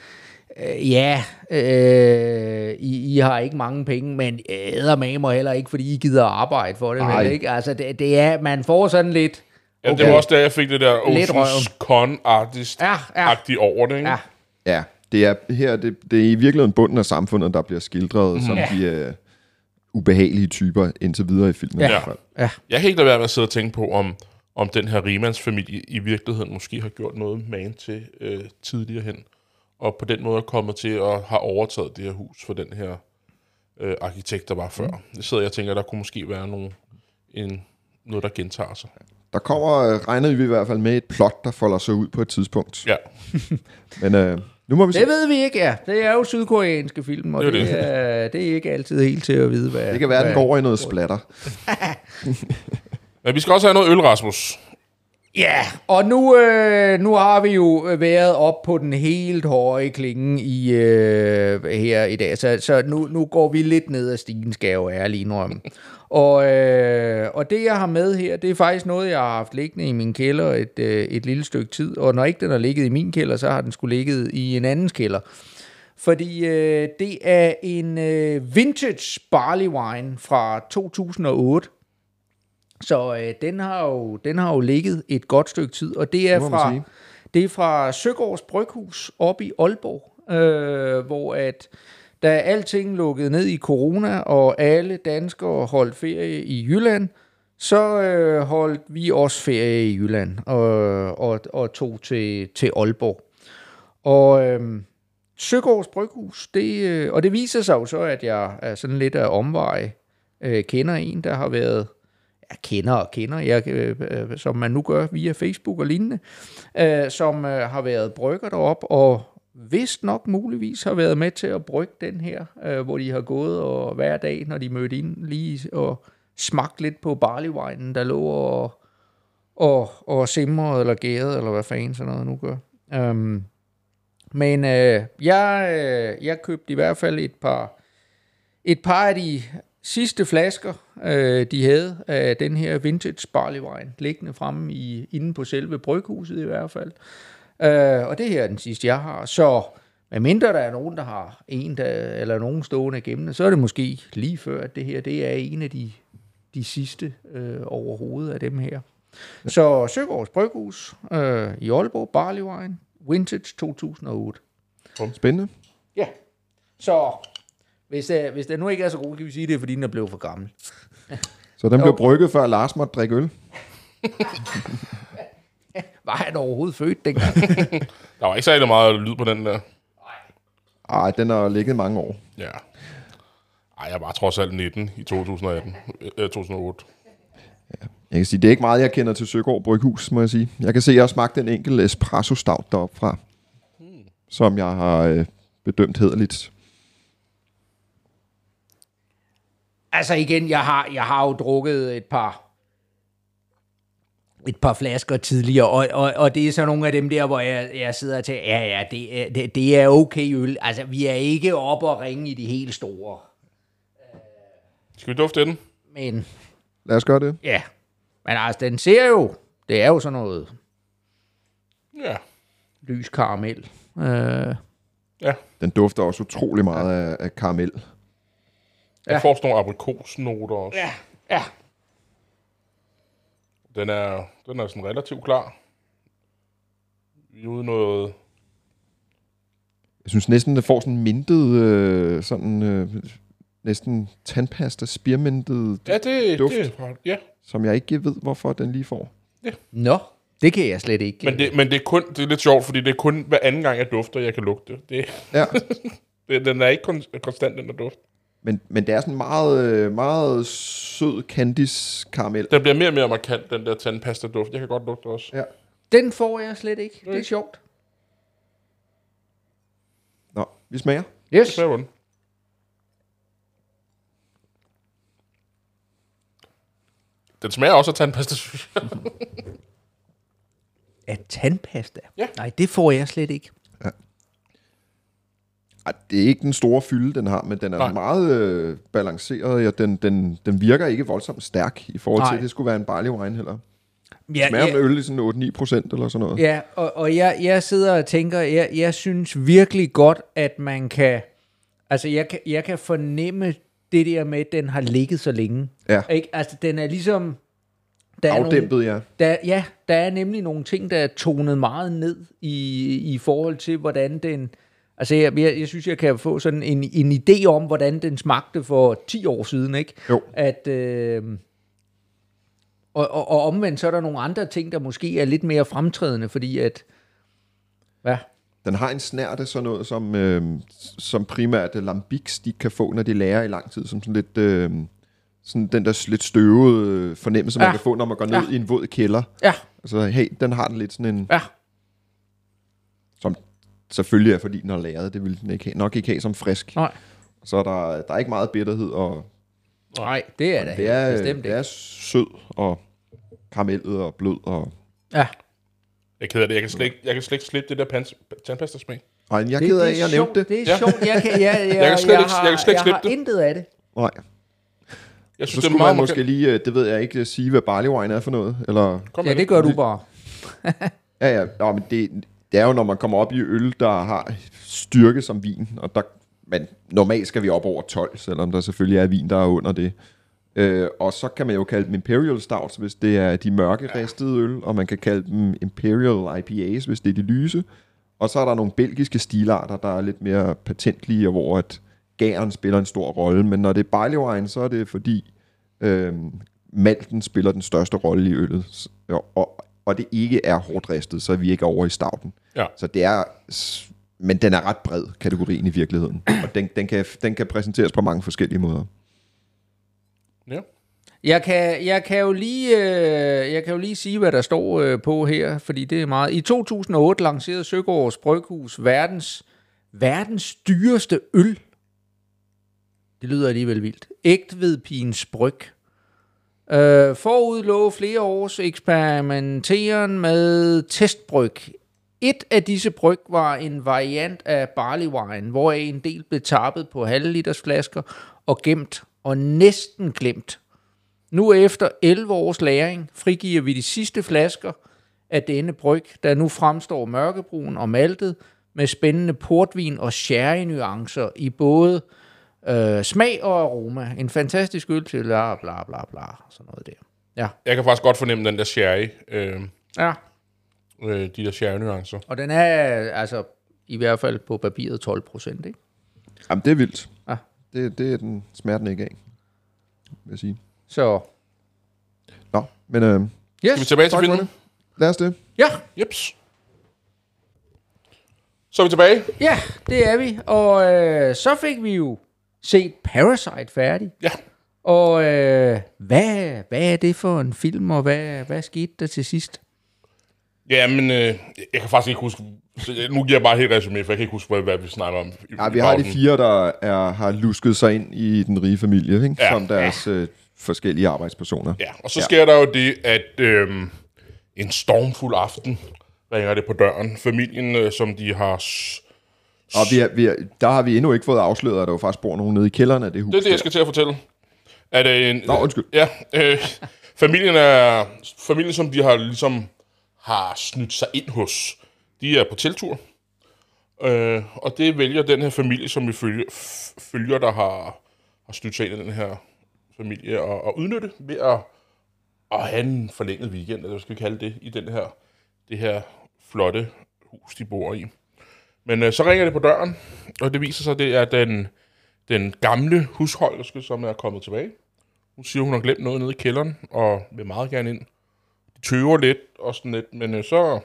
øh, ja, øh, I, I har ikke mange penge, men æder med mig heller ikke, fordi I gider arbejde for det. Ej. Vel, ikke? Altså, det, det er, man får sådan lidt, Ja, det Okay. var også der, jeg fik det der Ocean's Con-agtigt Ja, ja. over det, ikke? ja, Ja, det er, her, det, det er i virkeligheden bunden af samfundet, der bliver skildret mm. som de øh, ubehagelige typer indtil videre i filmen. Ja. I hvert fald. ja. Jeg kan ikke lade være med at sidde og tænke på, om, om den her rimandsfamilie i virkeligheden måske har gjort noget man til øh, tidligere hen, og på den måde er kommet til at have overtaget det her hus for den her øh, arkitekt, der var før. Mhm. Det sidder jeg og tænker, der kunne måske være nogle, en, noget, der gentager sig. Der kommer, øh, regner vi i hvert fald med et plot, der folder sig ud på et tidspunkt. Ja, [laughs] Men øh, nu må vi se. Det ved vi ikke, ja. Det er jo sydkoreanske film, og Det det, er det, det. er, det er ikke altid helt til at vide, hvad... Det kan være, den hvad, går i noget splatter. [laughs] men vi skal også have noget øl, Rasmus. Ja, og nu, øh, nu har vi jo været op på den helt høje klinge i, øh, her i dag, så, så nu, nu går vi lidt ned ad stigen, skal jeg jo ærlig indrømme. [laughs] Og, øh, og det, jeg har med her, det er faktisk noget, jeg har haft liggende i min kælder et, øh, et lille stykke tid. Og når ikke den har ligget i min kælder, så har den skulle ligget i en andens kælder. Fordi øh, det er en øh, vintage barley wine fra 2008. Så øh, den, har jo, den har jo ligget et godt stykke tid, og det er Det fra, det er fra Søgårds Bryghus oppe i Aalborg, øh, hvor at da alting lukkede ned i corona, og alle danskere holdt ferie i Jylland, så øh, holdt vi også ferie i Jylland og, og, og tog til, til Aalborg. Og øh, Søgårds Bryghus, det, øh, og det viser sig jo så, at jeg er sådan lidt af omvej øh, kender en, der har været jeg kender og kender, jeg, øh, øh, som man nu gør via Facebook og lignende, øh, som øh, har været brygger derop og vist nok muligvis har været med til at brygge den her, øh, hvor de har gået og hver dag, når de mødte ind, lige og smagt lidt på barleywinen, der lå og, og, og simrede eller gærede, eller hvad fanden sådan noget nu gør. Øhm, men øh, jeg, øh, jeg købte i hvert fald et par, et par af de sidste flasker, øh, de havde af den her vintage barley wine, liggende fremme i, inde på selve bryghuset i hvert fald. Øh, og det her er den sidste, jeg har. Så medmindre der er nogen, der har en, der, eller nogen stående gennem så er det måske lige før, at det her det er en af de, de sidste øh, overhovedet af dem her. Så Søgaards Bryghus øh, i Aalborg, Barley Wine, Vintage 2008. Spændende. Ja. Så hvis, øh, hvis den nu ikke er så god, kan vi sige, det er, fordi den er blevet for gammel. Så den blev brygget, før Lars måtte drikke øl. [laughs] Var han overhovedet født dengang? [laughs] Der var ikke særlig meget lyd på den der. Ej, den har ligget mange år. Ja. Ej, jeg var trods alt 19 i 2018. Øh, 2008. Jeg kan sige, det er ikke meget, jeg kender til Søgaard Bryghus, må jeg sige. Jeg kan se, at jeg har smagt en enkelt espresso stout deroppe fra, som jeg har øh, bedømt hederligt. Altså igen, jeg har, jeg har jo drukket et par et par flasker tidligere, og, og, og det er så nogle af dem der, hvor jeg, jeg sidder til, ja ja, det, er- det, det er okay øl. Altså, vi er ikke oppe og ringe i de helt store. Skal vi dufte den? Men Lad os gøre det. ja, Men altså, den ser jo, det er jo sådan noget Ja. lys karamel. Øh, Ja. Den dufter også utrolig meget af, af karamel. Jeg Ja. får sådan nogle aprikosnoter også. ja, ja. Den er, den er sådan relativt klar. Uden noget... Jeg synes næsten, det får sådan mintet, øh, sådan øh, næsten tandpasta, spirmintet, Ja, det, Duft. det ja. som jeg ikke ved, hvorfor den lige får. Nå, det kan jeg slet ikke. Men, det, men det, er kun, det er lidt sjovt, fordi det er kun hver anden gang, jeg dufter, jeg kan lugte. Det, Ja, [laughs] det, den er ikke kon- konstant, den der duft. Men, men det er sådan meget, øh, meget sød Candice karamel. Den bliver mere og mere markant, den der tandpasta-duft. Jeg kan godt lugte også. Ja. Den får jeg slet ikke. Det er sjovt. Nå, vi smager. Yes. Så er den. Den smager også af tandpasta, synes [laughs] jeg. Af tandpasta? Ja. Nej, det får jeg slet ikke. Ej, det er ikke den store fylde, den har, men den er Nej. Meget øh, balanceret, og den, den, den virker ikke voldsomt stærk i forhold Nej. til, at det skulle være en barley wine heller. Ja, Smager ja, med øl i sådan 8-9 procent eller sådan noget. ja og, og jeg, jeg sidder og tænker, jeg, jeg synes virkelig godt, at man kan... Altså, jeg kan, jeg kan fornemme det der med, at den har ligget så længe. Ja. Ikke? Altså, den er ligesom... Der er nogle, Afdæmpet, ja. der, ja, der er nemlig nogle ting, der er tonet meget ned i, i forhold til, hvordan den... Altså, jeg, jeg, jeg synes, jeg kan få sådan en, en idé om, hvordan den smagte for 10 år siden, ikke? Jo. At, øh, og, og, og omvendt, så er der nogle andre ting, der måske er lidt mere fremtrædende, fordi at... Hvad? Den har en snærte, sådan noget, som, øh, som primært lambics, de kan få, når de lærer i lang tid, som sådan lidt... Øh, sådan den der lidt støvede øh, fornemmelse, man Ja. kan få, når man går ned Ja. i en våd kælder. Ja, Altså, hey, den har den lidt sådan en... ja. Selvfølgelig er, fordi den har læret. Det vil den ikke have, nok ikke have som frisk. Nej. Så er der, der er ikke meget bitterhed, og Nej, det er da det er, bestemt det er sød og karamellet og blød. Og... Ja. Jeg keder det. Jeg kan slet ikke, jeg kan slet ikke slippe det der pans, tandpasta-smag. Ej, jeg er Det, ked af, det at jeg nævnte det. Det er Ja. sjovt. Jeg kan, jeg, [laughs] jeg, Jeg kan slet ikke- har, jeg kan slet ikke jeg slippe har det. intet af det. Nej. Jeg Så synes, det er skulle meget man måske lige, øh, det ved jeg ikke, sige, hvad barley wine er for noget. Eller, Kom Ja, det gør du bare. ja, ja, Nå, men det, det er jo, når man kommer op i øl, der har styrke som vin. Og der, men normalt skal vi op over 12, selvom der selvfølgelig er vin, der er under det. Øh, og så kan man jo kalde dem Imperial Stouts, hvis det er de mørke ristede øl, og man kan kalde dem Imperial IPAs, hvis det er de lyse. Og så er der nogle belgiske stilarter, der er lidt mere patentlige, og hvor at gæren spiller en stor rolle. Men når det er barley wine, så er det fordi øh, malten spiller den største rolle i øllet. Og, og, og det ikke er hårdt ristet, så er vi ikke over i stouten. Ja. Så det er... Men den er ret bred, kategorien i virkeligheden. [clears throat] Og den, den, kan, den kan præsenteres på mange forskellige måder. Ja. Jeg kan, jeg kan jo lige, øh, jeg kan jo lige sige, hvad der står øh, på her, fordi det er meget. I 2008 lancerede Søgaards Bryghus verdens, verdens dyreste øl. Det lyder alligevel vildt. Ægtvedpins Bryg. Øh, forud lå flere års eksperimenteren med testbryg. Et af disse bryg var en variant af barley wine, hvor en del blev tappet på halvliters flasker og gemt og næsten glemt. Nu efter 11 års læring frigiver vi de sidste flasker af denne bryg, der nu fremstår mørkebrun og maltet med spændende portvin og sherry-nuancer i både øh, smag og aroma. En fantastisk øl til bla bla bla bla, sådan noget der. Ja, Jeg kan faktisk godt fornemme den der sherry. Øh, ja. øh, de der sherry-nuancer. Og den er altså i hvert fald på papiret 12 procent, ikke? Jamen, det er vildt. Ja. Det, det er den smager den ikke af, vil jeg sige. Så, Nå, men øh, yes. Skal vi tilbage til filmen? det. lad os det. Ja, Jeps. Så er vi tilbage. ja, det er vi. Og øh, så fik vi jo set Parasite færdig. Ja. Og øh, hvad, hvad er det for en film, og hvad, hvad skete der til sidst? Ja, men øh, jeg kan faktisk ikke huske... Nu giver jeg bare helt resumé, for jeg kan ikke huske, hvad, hvad vi snakker om. I, Ja, i vi har de fire, der er, har lusket sig ind i den rige familie, ikke? Ja. som deres øh, forskellige arbejdspersoner. Ja, og så sker der jo det, at øh, en stormfuld aften ringer det på døren. Familien, øh, som de har... s- Og vi er, vi er, der har vi endnu ikke fået afsløret, at der jo faktisk bor nogen nede i kælderen af det hus. Det er det, jeg skal til at fortælle. At, øh, en, Nå, undskyld. Ja, øh, familien er, familien som de har ligesom har snydt sig ind hos, de er på teltur. Øh, og det vælger den her familie, som vi følger, følger der har, har snydt sig ind i den her familie, at, at udnytte ved at, at have en forlænget weekend, eller hvad skal vi kalde det, i den her, det her flotte hus, de bor i. Men øh, så ringer det på døren, og det viser sig, at det er den, den gamle husholderske, som er kommet tilbage. Hun siger, hun har glemt noget nede i kælderen, og vil meget gerne ind. De tøver lidt og sådan lidt, men øh, så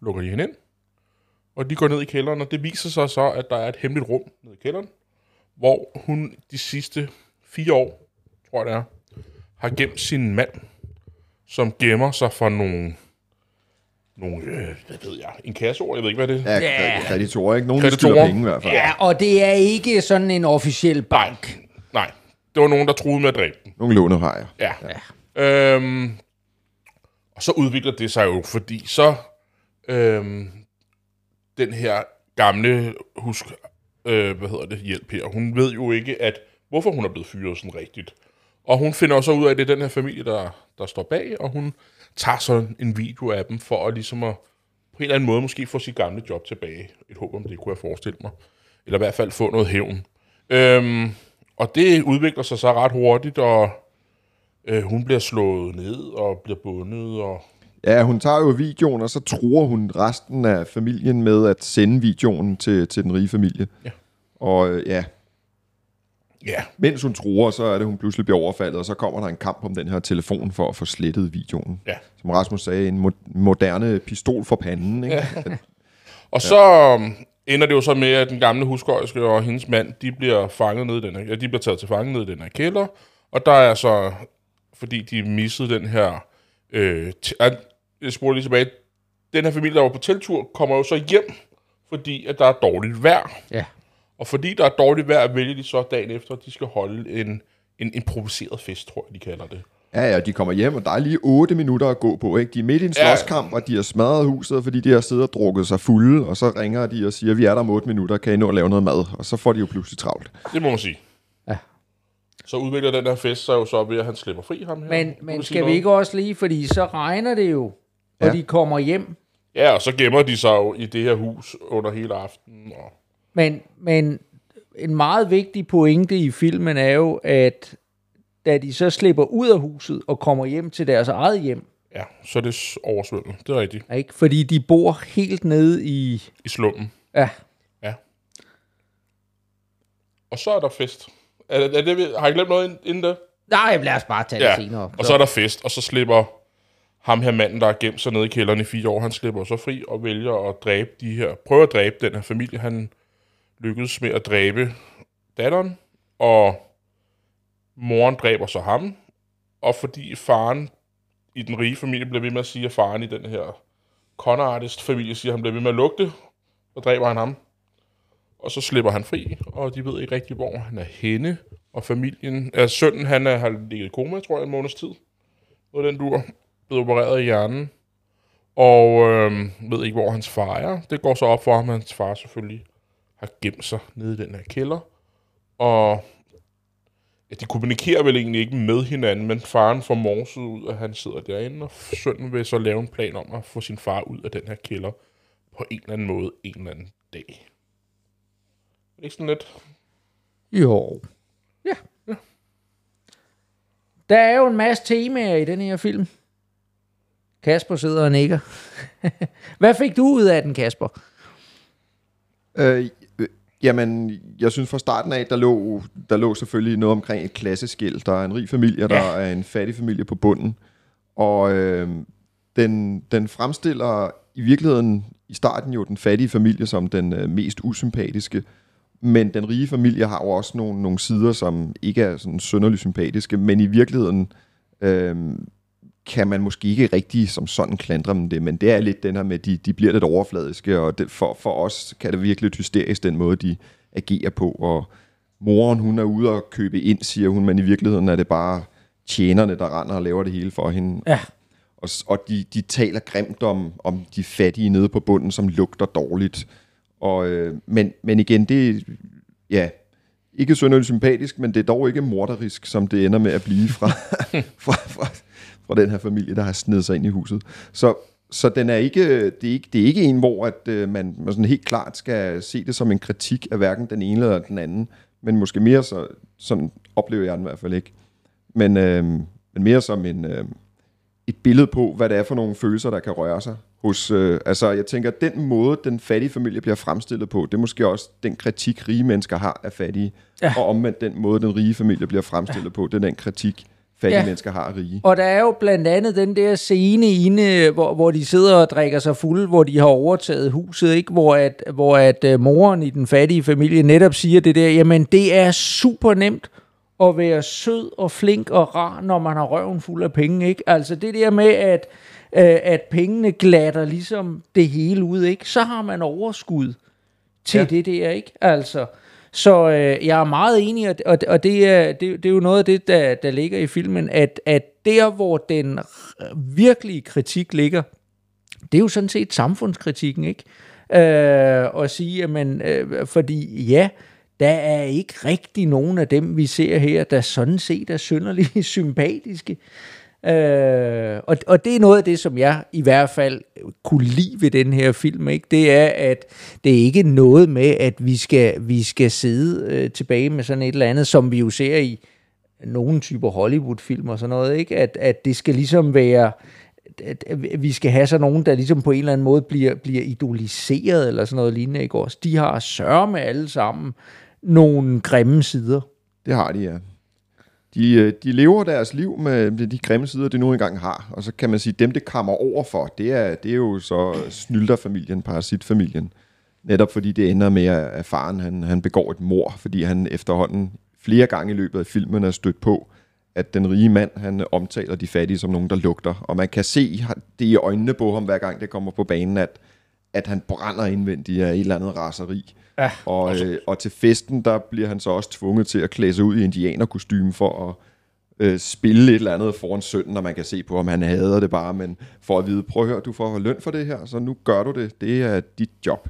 lukker de hende ind. Og de går ned i kælderen, og det viser sig så, at der er et hemmeligt rum nede i kælderen, hvor hun de sidste fire år, tror jeg det er, har gemt sin mand, som gemmer sig for nogle, nogle øh, hvad ved jeg, en kasseord, jeg ved ikke, hvad det er. Ja, kreditorer, ikke? Nogen, der Kreditorer. skylder penge i hvert fald. Ja, og det er ikke sådan en officiel bank. Nej, det var nogen, der troede med at dræbe den. Nogle lånehajer. Ja. ja. Øhm, og så udvikler det sig jo, fordi så øhm, den her gamle husk, øh, hvad hedder det, hjælp her, hun ved jo ikke, at hvorfor hun er blevet fyret sådan rigtigt. Og hun finder også ud af, at det er den her familie, der, der står bag, og hun tager så en video af dem, for at ligesom at på en eller anden måde måske få sit gamle job tilbage. Et håb om det, kunne jeg forestille mig. Eller i hvert fald få noget hævn. Øhm, og det udvikler sig så ret hurtigt, og øh, hun bliver slået ned og bliver bundet. Og, Ja, hun tager jo videoen, og så tror hun resten af familien med at sende videoen til, til den rige familie. Ja. Og øh, ja, ja, mens hun tror, så er det, hun pludselig bliver overfaldet, og så kommer der en kamp om den her telefon for at få slettet videoen. ja. Som Rasmus sagde, en mo- moderne pistol for panden. Ikke? Ja. [laughs] Og så um, ender det jo så med, at den gamle huskøjske og hendes mand, de bliver fanget ned i den her, ja, de bliver taget til fange ned i den her kælder. Og der er så, fordi de missede den her, øh, jeg spurgte lige tilbage, den her familie, der var på teltur, kommer jo så hjem, fordi at der er dårligt vejr. Ja. Og fordi der er dårligt vejr, vælger de så dagen efter, at de skal holde en, en improviseret fest, tror jeg, de kalder det. ja, ja, de kommer hjem, og der er lige 8 minutter at gå på. Ikke? De er midt i en Ja. slåskamp, og de har smadret huset, fordi de har siddet og drukket sig fulde, og så ringer de og siger, vi er der om 8 minutter, kan I nå at lave noget mad? Og så får de jo pludselig travlt. Det må man sige. Ja. Så udvikler den her fest sig jo så ved, at han slipper fri ham her. Men, men skal vi noget? ikke også lige, fordi så regner det jo, og Ja. de kommer hjem. Ja, og så gemmer de sig jo i det her hus under hele aftenen. Og... Men, men en meget vigtig pointe i filmen er jo, at da de så slipper ud af huset og kommer hjem til deres eget hjem, Ja, så er det oversvømmet. Det er rigtigt. ikke? fordi de bor helt nede i... I slummen. Ja, Og så er der fest. Er det, er det, har jeg glemt noget ind- inden det? nej, lad os bare tage det Ja, senere. og så er der fest, og så slipper ham her manden, der har gemt sig nede i kælderen i fire år, han slipper så fri og vælger at dræbe de her, prøve at dræbe den her familie. Han lykkedes med at dræbe datteren, og moren dræber så ham, og fordi faren i den rige familie bliver ved med at sige, at faren i den her con artist familie siger, at han bliver ved med at lugte, og dræber han ham. Og så slipper han fri, og de ved ikke rigtig, hvor han er henne. Og familien, altså sønnen, han er, har ligget i koma, tror jeg, en måneds tid. Og den dur. Blevet opereret i hjernen. Og øh, ved ikke, hvor hans far er. Det går så op for ham, hans far selvfølgelig har gemt sig nede i den her kælder. Og ja, de kommunikerer vel egentlig ikke med hinanden, men faren får morset ud, at han sidder derinde, og sønnen vil så lave en plan om at få sin far ud af den her kælder på en eller anden måde en eller anden dag. Er det ikke sådan lidt? Jo. Ja. Der er jo en masse temaer i den her film. Kasper sidder og nikker. [laughs] Hvad fik du ud af den, Kasper? Øh, jamen, jeg synes fra starten af, der lå, der lå selvfølgelig noget omkring et klasseskil. Der er en rig familie, ja. der er en fattig familie på bunden. Og øh, den, den fremstiller i virkeligheden i starten jo den fattige familie som den øh, mest usympatiske. Men den rige familie har jo også nogle, nogle sider, som ikke er sådan sønderlig sympatiske, men i virkeligheden øh, kan man måske ikke rigtig som sådan klandre dem det, men det er lidt den her med, at de, de bliver lidt overfladiske, og det, for, for os kan det virkelig hysterisk, den måde, de agerer på, og moren, hun er ude og købe ind, siger hun, men i virkeligheden er det bare tjenerne, der render og laver det hele for hende. Ja. Og, og de, de taler grimt om, om de fattige nede på bunden, som lugter dårligt. Og, øh, men, men igen, det ja, ikke synderligt sympatisk, men det er dog ikke morderisk, som det ender med at blive fra, [laughs] fra, fra, fra den her familie, der har snedet sig ind i huset. Så, så den er ikke, det, er ikke, det er ikke en, hvor at, øh, man, man sådan helt klart skal se det som en kritik af hverken den ene eller den anden, men måske mere så, sådan oplever jeg den i hvert fald ikke. Men, øh, men mere som en, øh, et billede på, hvad det er for nogle følelser, der kan røre sig. Hos, øh, altså, jeg tænker, den måde, den fattige familie bliver fremstillet på, det er måske også den kritik, rige mennesker har af fattige. Ja. Og omvendt den måde, den rige familie bliver fremstillet på, det er den kritik, fattige ja. mennesker har rige. Og der er jo blandt andet den der scene inde, hvor, hvor de sidder og drikker sig fulde, hvor de har overtaget huset, ikke? Hvor, at, hvor at uh, moren i den fattige familie netop siger det der, jamen det er super nemt at være sød og flink og rar, når man har røven fuld af penge, ikke? Altså det der med, at, uh, at pengene glatter ligesom det hele ud, ikke? Så har man overskud til ja. det der, ikke? Altså... Så øh, jeg er meget enig, og, og det, er, det, det er jo noget af det, der, der ligger i filmen, at, at der, hvor den virkelige kritik ligger, det er jo sådan set samfundskritikken, ikke? Øh, og sige, jamen, øh, fordi ja, der er ikke rigtig nogen af dem, vi ser her, der sådan set er synderligt [laughs] sympatiske. Øh, og, og det er noget af det, som jeg i hvert fald kunne lide ved den her film. Ikke? Det er, at det er ikke noget med, at vi skal, vi skal sidde øh, tilbage med sådan et eller andet, som vi jo ser i nogle typer Hollywood-film og sådan noget. Ikke? At, at det skal ligesom være at vi skal have sådan nogen, der ligesom på en eller anden måde bliver, bliver idoliseret eller sådan noget lignende. Ikke? Også de har sørge med alle sammen nogle grimme sider. Det har de, ja de, øh, de lever deres liv med de grimme sider, de nu engang har. Og så kan man sige, dem det kommer over for, det er, det er jo så snylderfamilien, parasitfamilien. Netop fordi det ender med, at faren han, han begår et mor, fordi han efterhånden flere gange i løbet af filmen er stødt på, at den rige mand, han omtaler de fattige som nogen, der lugter. Og man kan se det i øjnene på ham, hver gang det kommer på banen, at, at han brænder indvendigt af et eller andet raseri. Ja, og, øh, og til festen, der bliver han så også tvunget til at klæde sig ud i indianerkostyme for at øh, spille et eller andet foran sønnen, og man kan se på, om han hader det bare, men for at vide, prøv at høre, du får løn for det her, så nu gør du det. Det er dit job.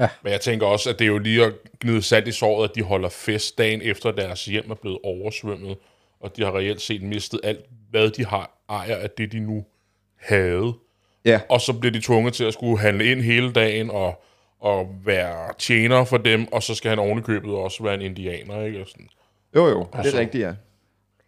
Ja. Men jeg tænker også, at det er jo lige at gnide sat i såret, at de holder fest dagen efter deres hjem er blevet oversvømmet, og de har reelt set mistet alt, hvad de har ejer af det, de nu havde. Ja. Og så bliver de tvunget til at skulle handle ind hele dagen, og at være tjener for dem, og så skal han ovenikøbet også være en indianer, ikke? Sådan. Jo, jo, det er rigtigt, ja.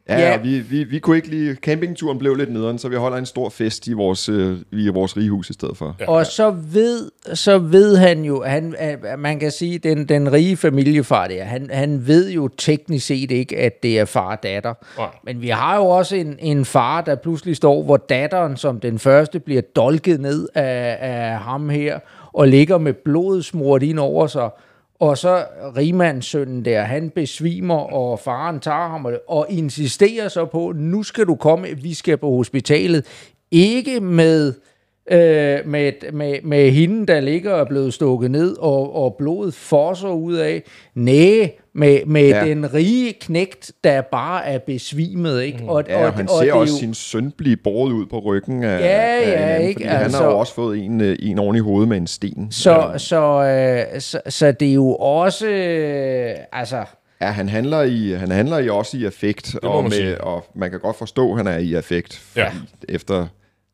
Ja, ja. Vi, vi, vi kunne ikke lige... Campingturen blev lidt nederen, så vi holder en stor fest i vores, øh, i vores rigehus i stedet for. Ja. Og så ved, så ved han jo, han, man kan sige, den, den rige familiefar der, han, han ved jo teknisk set ikke, at det er far og datter. Ja. Men vi har jo også en, en far, der pludselig står, hvor datteren som den første bliver dolket ned af, af ham her, og ligger med blodet smurt ind over sig. Og så rigmandssønnen der, han besvimer, og faren tager ham og, insisterer så på, nu skal du komme, vi skal på hospitalet. Ikke med øh, med, med, med hende, der ligger og er blevet stukket ned, og, og blodet fosser ud af. Næh, med, med ja. den rige knægt, der bare er besvimet. Ikke? Og, ja, og, han og, ser og også jo... sin søn blive båret ud på ryggen af, ja, ja, af anden, ikke? altså, han har jo også fået en, øh, en oven i hovedet med en sten. Så, ja. så, øh, så, så det er jo også... Øh, altså, Ja, han handler i han handler i også i affekt og med og man kan godt forstå at han er i affekt, fordi ja. efter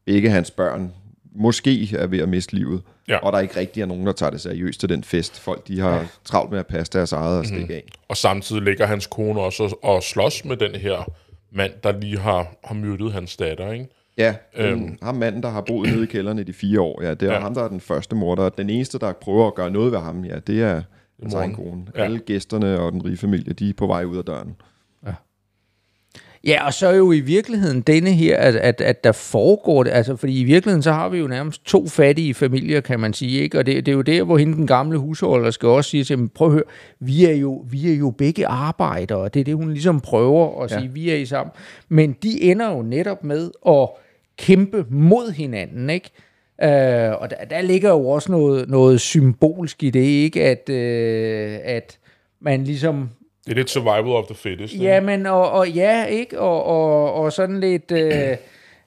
ikke hans børn måske er ved at miste livet, ja. og der ikke rigtig er nogen, der tager det seriøst til den fest. Folk de har ja. travlt med at passe deres eget og stikke mm-hmm. af. Og samtidig ligger hans kone også og, og slås med den her mand, der lige har, har myrdet hans datter, ikke? Ja, øhm. ham manden, der har boet nede i kælderen i de fire år, ja, det er ja. ham, der er den første morder. Den eneste, der prøver at gøre noget ved ham, ja, det er hans egen kone. Ja. Alle gæsterne og den rige familie, de er på vej ud af døren. Ja, og så er jo i virkeligheden denne her, at, at, at der foregår det, altså fordi i virkeligheden så har vi jo nærmest to fattige familier, kan man sige, ikke? og det, det er jo der, hvor hende den gamle husholder skal også sige til dem, prøv at høre, vi er jo, vi er jo begge arbejdere, og det er det, hun ligesom prøver at sige, ja. vi er i sammen, men de ender jo netop med at kæmpe mod hinanden, ikke? Uh, og der, der ligger jo også noget, noget symbolsk i det, ikke? At, uh, at man ligesom det er lidt survival of the fittest. Ja, men og, og ja, ikke? Og, og, og sådan lidt... Øh,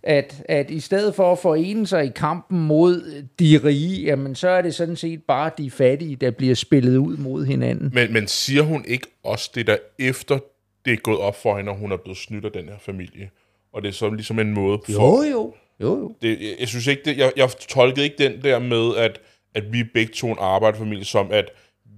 at, at i stedet for at forene sig i kampen mod de rige, jamen så er det sådan set bare de fattige, der bliver spillet ud mod hinanden. Men, men siger hun ikke også det der efter det er gået op for hende, og hun er blevet snydt af den her familie? Og det er så ligesom en måde for... Jo, jo. Jo, jo. Det, jeg, jeg synes ikke, det, jeg, jeg tolkede ikke den der med, at, at vi begge to en arbejderfamilie, som at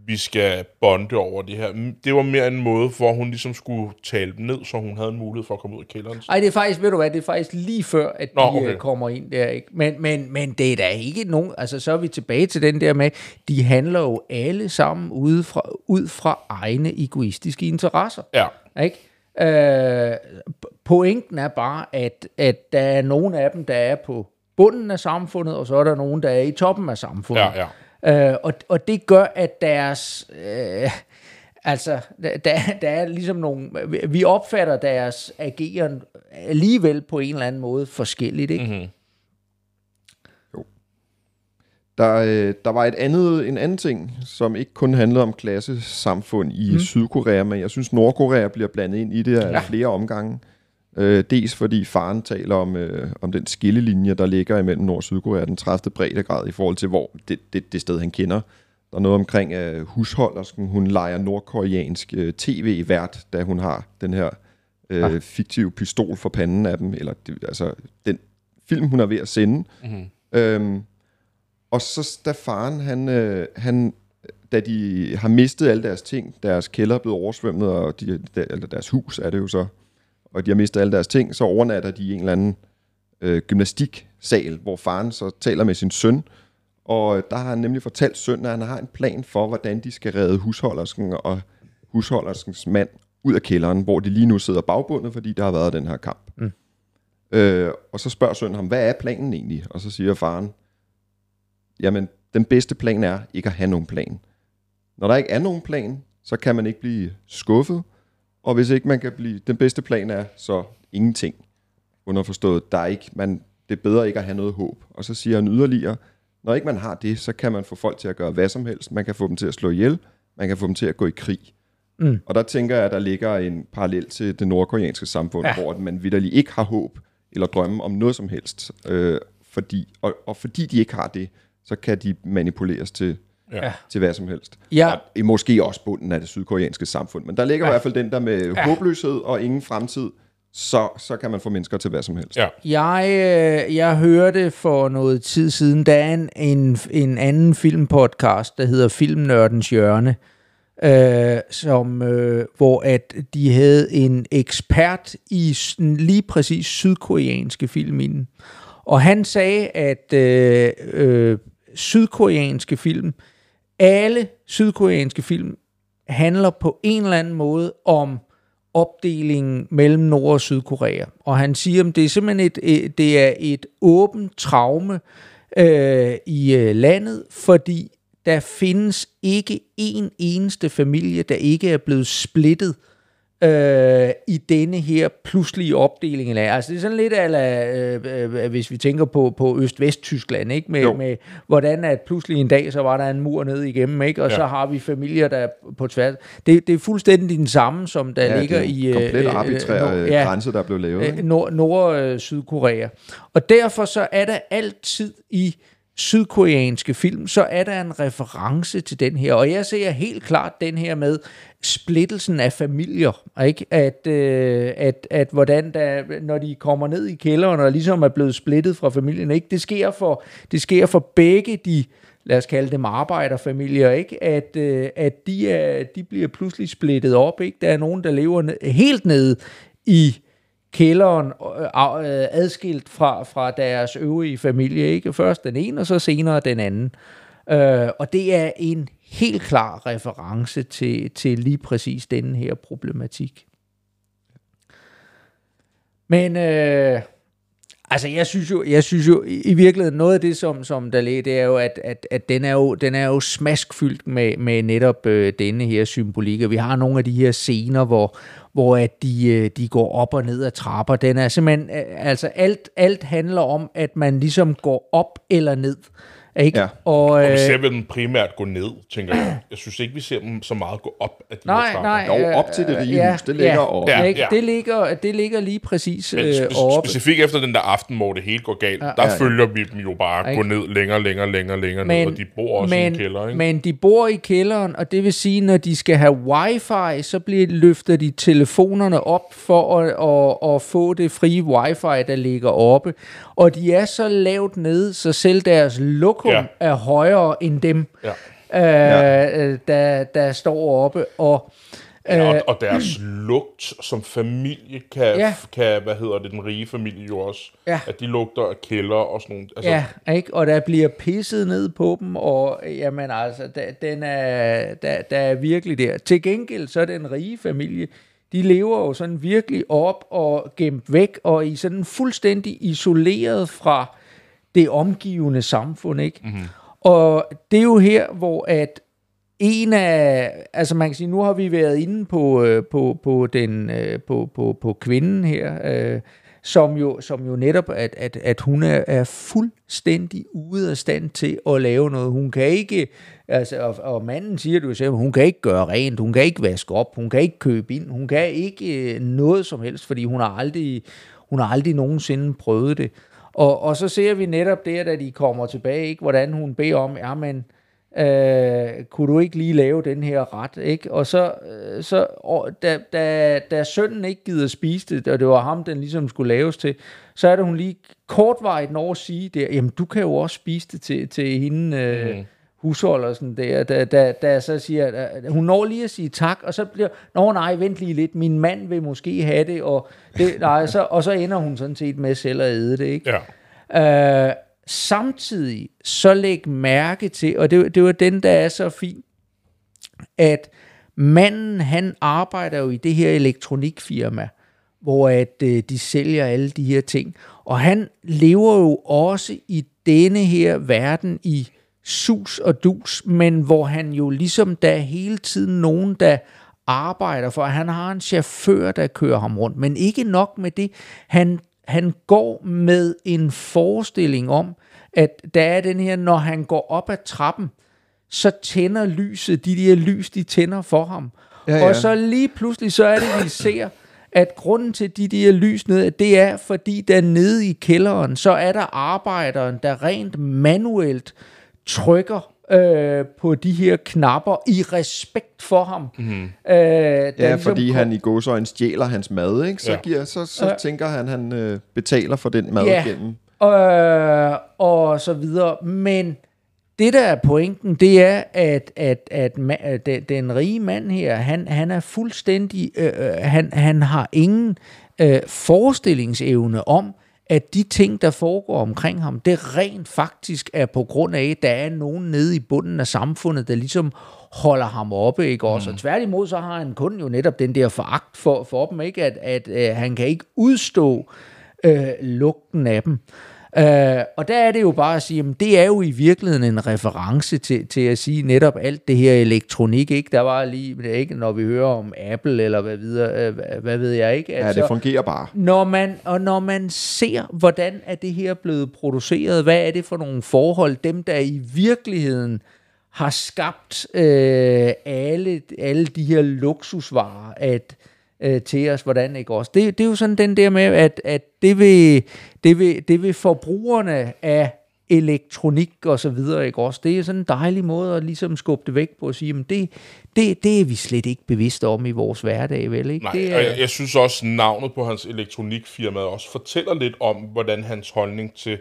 vi skal bonde over det her. Det var mere en måde, hvor hun ligesom skulle tale dem ned, så hun havde en mulighed for at komme ud af kælderen. Ej, det er faktisk, ved du hvad, det er faktisk lige før, at de Nå, Nå, okay. okay. kommer ind der, ikke? Men, men, men det er da ikke nogen, altså så er vi tilbage til den der med, de handler jo alle sammen ud fra, ud fra egne egoistiske interesser. Ja, Ikke? Øh, pointen er bare, at, at der er nogle af dem, der er på bunden af samfundet, og så er der nogen, der er i toppen af samfundet. ja, ja. Øh, og, og det gør, at deres... Øh, altså, der, der er ligesom nogle... Vi opfatter deres ageren alligevel på en eller anden måde forskelligt, ikke? Mm-hmm. Der, øh, der var et andet, en anden ting, som ikke kun handlede om klassesamfund i mm. Sydkorea, men jeg synes, Nordkorea bliver blandet ind i det af ja. flere omgange. Øh, dels fordi faren taler om, øh, om den skillelinje, der ligger imellem Nord- og Sydkorea, den 30. breddegrad i forhold til, hvor det, det, det sted, han kender. Der er noget omkring øh, husholdersken, hun leger nordkoreansk øh, tv-vært, da hun har den her øh, ah. fiktive pistol for panden af dem, eller det, altså den film, hun er ved at sende. Mm-hmm. Øhm, og så da faren, han, øh, han, da de har mistet alle deres ting, deres kælder er blevet oversvømmet, og de, der, eller deres hus er det jo så, og de har mistet alle deres ting, så overnatter de i en eller anden øh, gymnastiksal, hvor faren så taler med sin søn, og der har han nemlig fortalt sønnen, at han har en plan for, hvordan de skal redde husholdersken og husholderskens mand ud af kælderen, hvor de lige nu sidder bagbundet, fordi der har været den her kamp. Mm. Øh, og så spørger sønnen ham, hvad er planen egentlig? Og så siger faren, jamen, den bedste plan er ikke at have nogen plan. Når der ikke er nogen plan, så kan man ikke blive skuffet, og hvis ikke man kan blive, den bedste plan er så ingenting. Underforstået, der er ikke, man, det er bedre ikke at have noget håb. Og så siger han yderligere, når ikke man har det, så kan man få folk til at gøre hvad som helst. Man kan få dem til at slå ihjel, man kan få dem til at gå i krig. Mm. Og der tænker jeg, at der ligger en parallel til det nordkoreanske samfund, ja. hvor man vidderligt ikke har håb eller drømme om noget som helst. Øh, fordi, og, og fordi de ikke har det, så kan de manipuleres til, Ja. til hvad som helst. Ja. Og i måske også bunden af det sydkoreanske samfund. Men der ligger ja. i hvert fald den der med ja. håbløshed og ingen fremtid, så, så kan man få mennesker til hvad som helst. Ja. Jeg, øh, jeg hørte for noget tid siden, der er en, en, en anden filmpodcast, der hedder Filmnørdens Hjørne, øh, som, øh, hvor at de havde en ekspert i sådan lige præcis sydkoreanske film inden. Og han sagde, at øh, øh, sydkoreanske film, alle sydkoreanske film, handler på en eller anden måde om opdelingen mellem Nord- og Sydkorea. Og han siger, at det er simpelthen et, øh, det er et åbent traume øh, i øh, landet, fordi der findes ikke en eneste familie, der ikke er blevet splittet øh, i denne her pludselige opdeling af. Altså det er sådan lidt ala, øh, øh, hvis vi tænker på, på Øst-Vest-Tyskland, ikke? Med, Jo. med hvordan at pludselig en dag, så var der en mur ned igennem, ikke? og Ja. så har vi familier, der er på tværs. Det, det er fuldstændig den samme, som der Ja, ligger er i... øh, komplet øh, øh, øh, ja, grænse, der blev lavet. øh, Ikke? Nord, Nord-Sydkorea. Og derfor så er der altid i sydkoreanske film, så er der en reference til den her. Og jeg ser helt klart den her med splittelsen af familier. Ikke? At, øh, at, at hvordan der, når de kommer ned i kælderen og ligesom er blevet splittet fra familien, ikke? Det, sker for, det sker for begge de lad os kalde dem arbejderfamilier, ikke? At, øh, at de, er, de bliver pludselig splittet op. Ikke? Der er nogen, der lever ned, helt nede i kælderen øh, øh adskilt fra, fra deres øvrige familie. Ikke? Først den ene, og så senere den anden. Øh, og det er en helt klar reference til, til lige præcis denne her problematik. Men øh, altså jeg synes jo, jeg synes jo i i virkeligheden noget af det som som der ligger, det er jo at, at, at den er jo den er jo smaskfyldt med med netop øh, denne her symbolik. Og vi har nogle af de her scener hvor hvor at de øh, de går op og ned ad trapper. Den er simpelthen øh, altså alt alt handler om at man ligesom går op eller ned. Ikke? Ja. Og, Og øh, vi ser vel dem primært gå ned, tænker jeg. Jeg synes ikke, vi ser dem så meget gå op af de her nej, trapper. nej. Jo, øh, op til det rige ja, hus, det ligger ja, over. Ja, ikke? ja. Det, ligger, det ligger lige præcis Men øh, spe- oppe. specifikt efter den der aften, hvor det hele går galt, ja, der ja. følger vi dem jo bare Ikke? gå ned længere, længere, længere, længere ned, og de bor også men, i en kælder, ikke? Men de bor i kælderen, og det vil sige, når de skal have wifi, så bliver, løfter de telefonerne op for at, at, at få det frie wifi, der ligger oppe. Og de er så lavt nede, så selv deres lokum Ja. ja. er højere end dem, ja. øh, der, der står oppe. Og, Ja, øh, og, og deres lugt som familie kan, Ja. ja. kan, hvad hedder det, den rige familie jo også, Ja. at de lugter af kælder og sådan nogle, altså, Ja, ikke? og der bliver pisset ned på dem, og jamen altså, der, den er, der, der er virkelig der. Til gengæld, så er den rige familie, de lever jo sådan virkelig op og gemt væk, og i sådan fuldstændig isoleret fra det omgivende samfund, ikke? Mm-hmm. Og det er jo her, hvor at en af, altså man kan sige, nu har vi været inde på, øh, på, på, den, øh, på, på, på kvinden her, øh, som, jo, som jo netop, at, at, at hun er, er fuldstændig ude af stand til at lave noget. Hun kan ikke, altså, og, og manden siger jo selv, hun kan ikke gøre rent, hun kan ikke vaske op, hun kan ikke købe ind, hun kan ikke øh, noget som helst, fordi hun har aldrig, hun har aldrig nogensinde prøvet det. Og, og så ser vi netop der, da de kommer tilbage, ikke, hvordan hun beder om, ja, men øh, kunne du ikke lige lave den her ret, ikke? Og så, øh, så og, da, da, da sønnen ikke gider spise det, og det var ham, den ligesom skulle laves til, så er det hun lige kortvarigt når at sige der, jamen du kan jo også spise det til, til hende, øh, mm husholder sådan der, da, da, da jeg så siger, at hun når lige at sige tak, og så bliver, nå nej, vent lige lidt, min mand vil måske have det, og, det, nej, så, og så ender hun sådan set med selv at æde det, ikke? ja. Øh, samtidig så læg mærke til, og det, det var den, der er så fin, at manden, han arbejder jo i det her elektronikfirma, hvor at øh, de sælger alle de her ting. Og han lever jo også i denne her verden i sus og dus, men hvor han jo ligesom der er hele tiden nogen, der arbejder for. Han har en chauffør, der kører ham rundt, men ikke nok med det. Han, han går med en forestilling om, at der er den her, når han går op ad trappen, så tænder lyset, de der lys, de tænder for ham. Ja, Ja. Og så lige pludselig, så er det, vi ser, at grunden til de der lys nede, det er, fordi der nede i kælderen, så er der arbejderen, der rent manuelt trykker øh, på de her knapper i respekt for ham. Mm-hmm. Øh, der Ja, ligesom fordi han i godsøjne stjæler hans mad, ikke? Så, Ja. giver, så, så tænker han, han øh, betaler for den mad Ja. gennem. øh, og så videre. Men det, der er pointen, det er, at, at, at, at den, den rige mand her, han, han er fuldstændig, øh, øh, han, han har ingen øh, forestillingsevne om, at de ting, der foregår omkring ham, det rent faktisk er på grund af, at der er nogen nede i bunden af samfundet, der ligesom holder ham oppe, ikke også? Mm. Og tværtimod, så har han kun jo netop den der foragt for, for dem, ikke? At, at øh, han kan ikke udstå øh, lugten af dem. Øh, og der er det jo bare at sige, at det er jo i virkeligheden en reference til, til at sige netop alt det her elektronik, ikke? Der var lige, ikke, når vi hører om Apple eller hvad videre, øh, hvad, ved jeg ikke. Ja, Altså, det fungerer bare. når man, og når man ser, hvordan er det her blevet produceret, hvad er det for nogle forhold, dem der i virkeligheden har skabt øh, alle, alle de her luksusvarer at, øh, til os, hvordan ikke også. Det, det er jo sådan den der med, at, at det, vil, det, vil, det vil forbrugerne af elektronik og så videre, ikke også? Det er sådan en dejlig måde at ligesom skubbe det væk på og sige, men det, det, det er vi slet ikke bevidste om i vores hverdag, vel? Ikke? Nej, det og jeg, jeg synes også, navnet på hans elektronikfirma også fortæller lidt om, hvordan hans holdning til,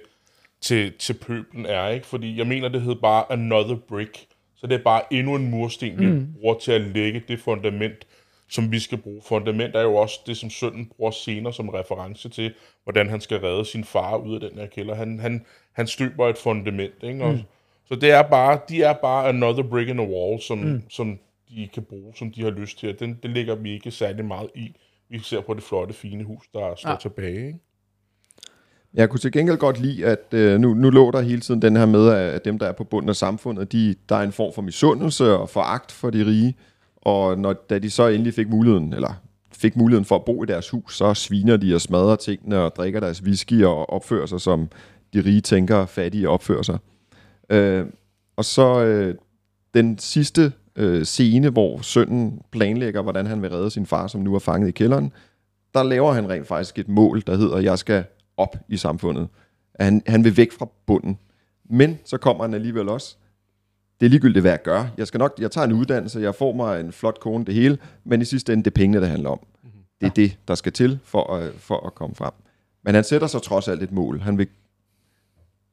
til, til pøblen er, ikke? Fordi jeg mener, det hed bare Another Brick. Så det er bare endnu en mursten, vi mm. bruger til at lægge det fundament, som vi skal bruge. Fundament er jo også det, som sønnen bruger senere som reference til, hvordan han skal redde sin far ud af den her kælder. Han, han, han støber et fundament, ikke? Og, Så det er bare, de er bare another brick in the wall, som, mm. som de kan bruge, som de har lyst til. Den, det ligger vi ikke særlig meget i. Vi ser på det flotte, fine hus, der står ja. tilbage. Ikke? Jeg kunne til gengæld godt lide, at øh, nu, nu lå der hele tiden den her med, at dem, der er på bunden af samfundet, de, der er en form for misundelse og foragt for de rige. Og når, da de så endelig fik muligheden, eller fik muligheden for at bo i deres hus, så sviner de og smadrer tingene og drikker deres whisky og opfører sig, som de rige tænker fattige opfører sig. Øh, og så øh, den sidste øh, scene, hvor sønnen planlægger, hvordan han vil redde sin far, som nu er fanget i kælderen, der laver han rent faktisk et mål, der hedder, jeg skal op i samfundet. Han, han vil væk fra bunden. Men så kommer han alligevel også, det er ligegyldigt, hvad jeg gør. Jeg, skal nok, jeg tager en uddannelse, jeg får mig en flot kone, det hele, men i sidste ende, det er pengene, det handler om. Det er det, der skal til for at, for at komme frem. Men han sætter sig trods alt et mål. Han vil,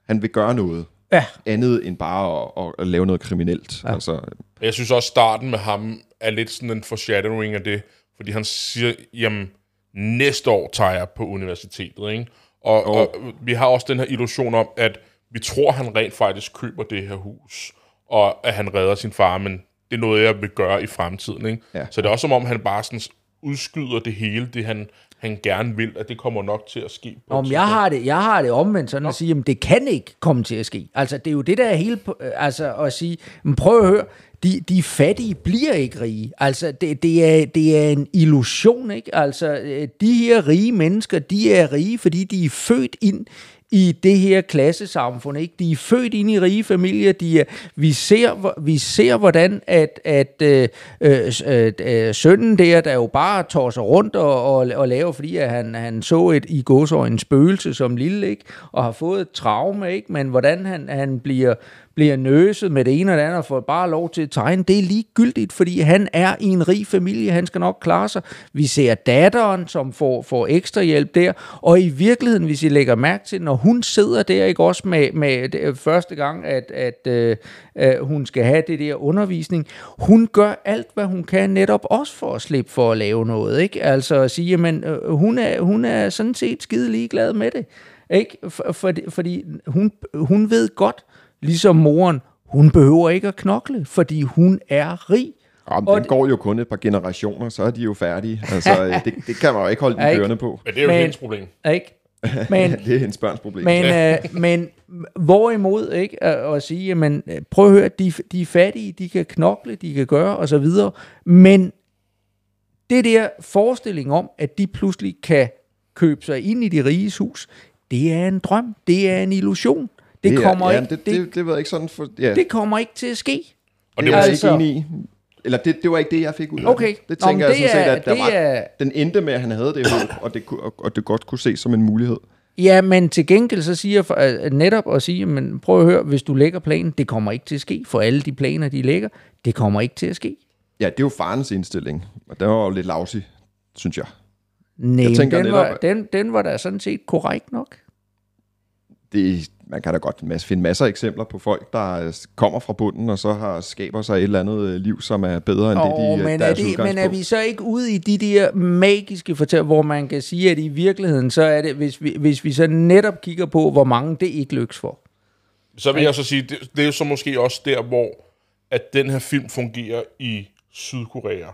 han vil gøre noget Ja. andet end bare at, at, at lave noget kriminelt. Ja. Altså, Jeg synes også, starten med ham er lidt sådan en foreshadowing af det, fordi han siger, jamen, næste år tager jeg på universitetet, ikke? Og, og vi har også den her illusion om, at vi tror, han rent faktisk køber det her hus, og at han redder sin far, men det er noget, jeg vil gøre i fremtiden, ikke? Ja. Så det er også som om, han bare sådan udskyder det hele, det han, han gerne vil, at det kommer nok til at ske. På Om jeg har det, jeg har det omvendt sådan at sige, at det kan ikke komme til at ske. Altså, det er jo det, der er hele, øh, altså at sige, men prøv at høre, de, de fattige bliver ikke rige. Altså, det, det, er, det er en illusion, ikke? Altså, øh, de her rige mennesker, de er rige, fordi de er født ind i det her klassesamfund, ikke? De er født ind i rige familier. De er, vi, ser, vi ser, hvordan at, at øh, øh, øh, øh, sønnen der, der jo bare tosser rundt og, og, og laver, fordi at han, han så et i godsøjne spøgelse som lille, ikke? Og har fået et traume, ikke? Men hvordan han, han bliver bliver nøset med det ene og det andet og får bare lov til at tegne, det er ligegyldigt, fordi han er i en rig familie, han skal nok klare sig. Vi ser datteren, som får, får ekstra hjælp der, og i virkeligheden, hvis I lægger mærke til, når hun sidder der, ikke også med, med det, øh, første gang, at, at øh, øh, hun skal have det der undervisning, hun gør alt, hvad hun kan netop også for at slippe for at lave noget, ikke? Altså at sige, jamen, øh, hun, er, hun er sådan set skide ligeglad med det, ikke? For, fordi, fordi hun, hun ved godt, ligesom moren, hun behøver ikke at knokle, fordi hun er rig. Jamen, Og den det- går jo kun et par generationer, så er de jo færdige. Altså, øh, det, det kan man jo ikke holde den kørende på. Men det er jo Men- hendes problem. Ikke? Men, [laughs] Det er hendes børns problem. men, øh, men hvorimod ikke, at, at sige, jamen, øh, prøv at høre, de, de er fattige, de kan knokle, de kan gøre, og så videre. Men det der forestilling om, at de pludselig kan købe sig ind i de riges hus, det er en drøm, det er en illusion. Det, det er- kommer ja, ikke, det, det, det, jeg ikke sådan for... Ja, det kommer ikke til at ske. Og det det jeg altså- ikke enig i. Eller det, det var ikke det, jeg fik ud af Okay. det. Det Nå, tænker jeg det sådan set, at der det var, er- den endte med, at han havde det håb, og det, kunne, og, og det godt kunne ses som en mulighed. Ja, men til gengæld så siger jeg for- netop at sige, men prøv at høre, hvis du lægger planen, det kommer ikke til at ske. For alle de planer, de lægger, det kommer ikke til at ske. Ja, det er jo farens indstilling, og den var jo lidt lavsig, synes jeg. Nej, Jeg tænker den, netop- var, den, den var da sådan set korrekt nok. Det, man kan da godt finde masser af eksempler på folk, der øh, kommer fra bunden, og så har, skaber sig et eller andet øh, liv, som er bedre end Oh, det, de øh, men, er deres det, men er vi så ikke ude i de der magiske fortæller, hvor man kan sige, at i virkeligheden, så er det, hvis vi, hvis vi så netop kigger på, hvor mange det ikke lykkes for. Så vil jeg så sige, det, det er jo så måske også der, hvor at den her film fungerer i Sydkorea,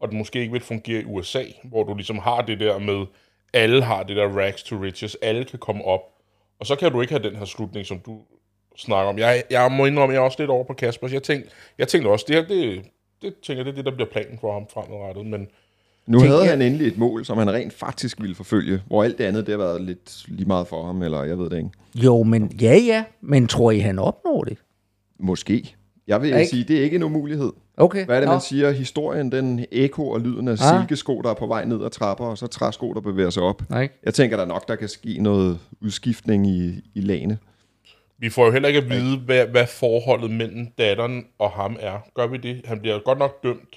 og den måske ikke vil fungere i USA, hvor du ligesom har det der med, alle har det der rags to riches, alle kan komme op, og så kan du ikke have den her slutning, som du snakker om. Jeg, jeg må indrømme, jeg er også lidt over på Kasper, jeg tænkte, jeg tænkte også, det her, det, det tænker jeg, det er det, der bliver planen for ham fremadrettet, men Nu havde jer- han endelig et mål, som han rent faktisk ville forfølge, hvor alt det andet, det har været lidt lige meget for ham, eller jeg ved det ikke. Jo, men ja, ja, men tror I, han opnår det? Måske. Jeg vil Ikke? sige, det er ikke en umulighed. Okay. Hvad er det, Nå. man siger? Historien, den eko og lyden af Ah. silkesko, der er på vej ned ad trapper, og så træsko, der bevæger sig op. Nej? Jeg tænker der nok, der kan ske noget udskiftning i, i lagene. vi får jo heller ikke at vide, hvad, hvad forholdet mellem datteren og ham er. Gør vi det? Han bliver godt nok dømt,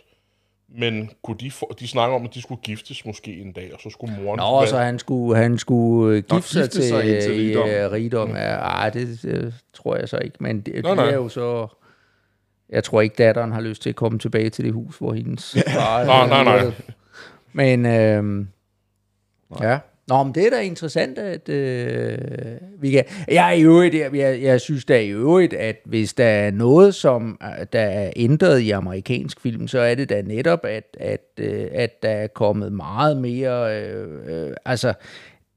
men kunne de, få, de snakker om, at de skulle giftes måske en dag, og så skulle moren... Nå, så han skulle, han skulle øh, Nå, gifte sig til, sig ind til rigdom. rigdom. Rigdom. Ja, ej, det øh, tror jeg så ikke. Men det, Nå, de nej. er jo så... Jeg tror ikke, datteren har lyst til at komme tilbage til det hus, hvor hendes far... Nå, nej, nej. Men øhm, ja. Nå, men det er da interessant, at øh, vi kan... Jeg, er i øvrigt, jeg, jeg, jeg synes da i øvrigt, at hvis der er noget, som øh, der er ændret i amerikansk film, så er det da netop, at, at, øh, at der er kommet meget mere... Øh, øh, altså,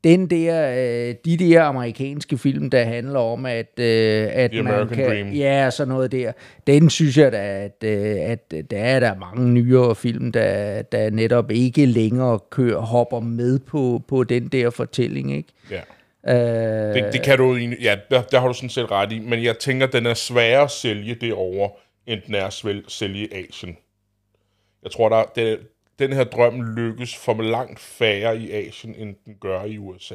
den der, øh, de der amerikanske film, der handler om, at, øh, at The man American kan... Dream. Ja, sådan noget der. Den synes jeg da, at, øh, at der er der mange nyere film, der, der netop ikke længere kører, hopper med på, på den der fortælling, ikke? Ja. Øh, Det, det kan du ja, der, der har du sådan set ret i, men jeg tænker, den er sværere at sælge derovre, end den er at sælge Asien. Jeg tror, der, det, den her drøm lykkes for langt færre i Asien, end den gør i USA.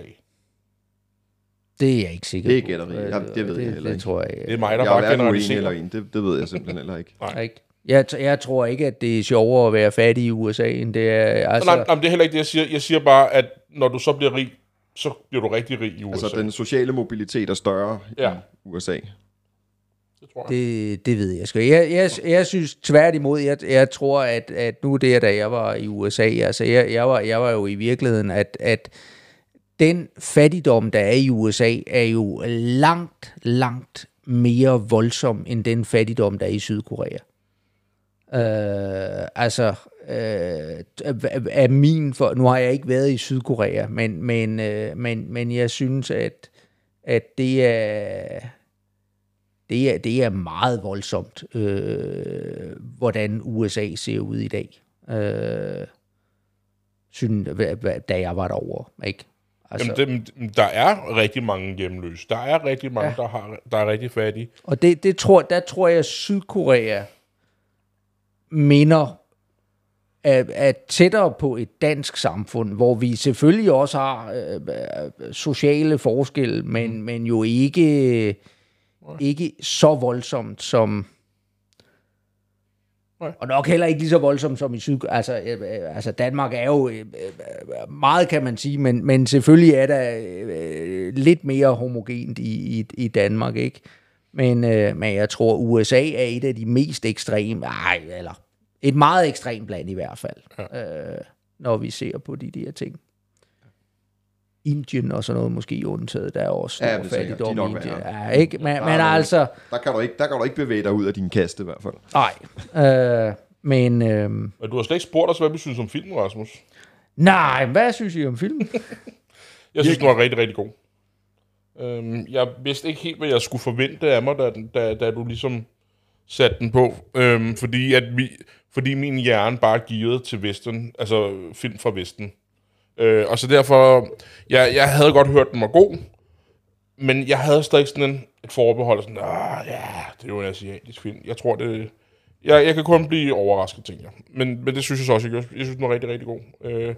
det er jeg ikke sikker Det er på. gætteri. Øh, Ja, det ved jeg det, heller det ikke. tror jeg Det er mig, der Jeg er bare generaliserer. eller en. Det, det ved jeg simpelthen heller ikke. [laughs] ikke. Jeg, t- jeg tror ikke, at det er sjovere at være fattig i USA, end det er... Altså, Nej, nej, men det er heller ikke det, jeg siger. Jeg siger bare, at når du så bliver rig, så bliver du rigtig rig i USA. Altså, den sociale mobilitet er større Ja. i USA det tror jeg. Det, det ved jeg sgu. Jeg, jeg, jeg synes tværtimod, jeg, jeg tror, at, at nu det, da jeg var i USA, altså jeg, jeg, var, jeg var jo i virkeligheden, at, at den fattigdom, der er i USA, er jo langt, langt mere voldsom, end den fattigdom, der er i Sydkorea. Øh, altså, øh, er min, for, nu har jeg ikke været i Sydkorea, men, men, øh, men, men jeg synes, at, at det er, det er, det er meget voldsomt, øh, hvordan USA ser ud i dag. Øh, hva- da jeg var derovre, ikke? Altså, Jamen, det, der er rigtig mange hjemløse. Der er rigtig mange, ja. der, har, der er rigtig fattige. Og det, det tror, der tror jeg, Sydkorea minder er, er tættere på et dansk samfund, hvor vi selvfølgelig også har øh, øh, sociale forskelle, men, men jo ikke, ikke så voldsomt som... Nej. Og nok heller ikke lige så voldsomt som i Syd... Altså, øh, øh, altså Danmark er jo øh, øh, meget, kan man sige, men, men selvfølgelig er der øh, lidt mere homogent i, i, i Danmark, ikke? Men, øh, men jeg tror, USA er et af de mest ekstreme... Ej, eller et meget ekstremt land i hvert fald, ja. øh, når vi ser på de der ting. Indien og sådan noget måske undtaget. Der er også stor Ja, er er fattigdom nok i Indien. Ja, ikke? Men, men er noget. altså... Der kan, du ikke, der kan du ikke bevæge dig ud af din kaste i hvert fald. Nej. Øh, men... Øh, Men du har slet ikke spurgt os, hvad vi synes om filmen, Rasmus. nej, hvad synes I om filmen? [laughs] Jeg synes, den var rigtig, rigtig god. Øhm, jeg vidste ikke helt, hvad jeg skulle forvente af mig, da, da, da du ligesom satte den på. Øhm, fordi, at vi, fordi min hjerne bare givet til Vesten, altså film fra Vesten. Øh, og så derfor, jeg, jeg havde godt hørt, den var god, men jeg havde stadig sådan en, et forbehold, sådan, ah, ja, det er jo en asiatisk film. Jeg tror, det... Jeg, jeg kan kun blive overrasket, tænker jeg. Men, men det synes jeg så også, jeg, gjorde. jeg synes, den var rigtig, rigtig god. Øh,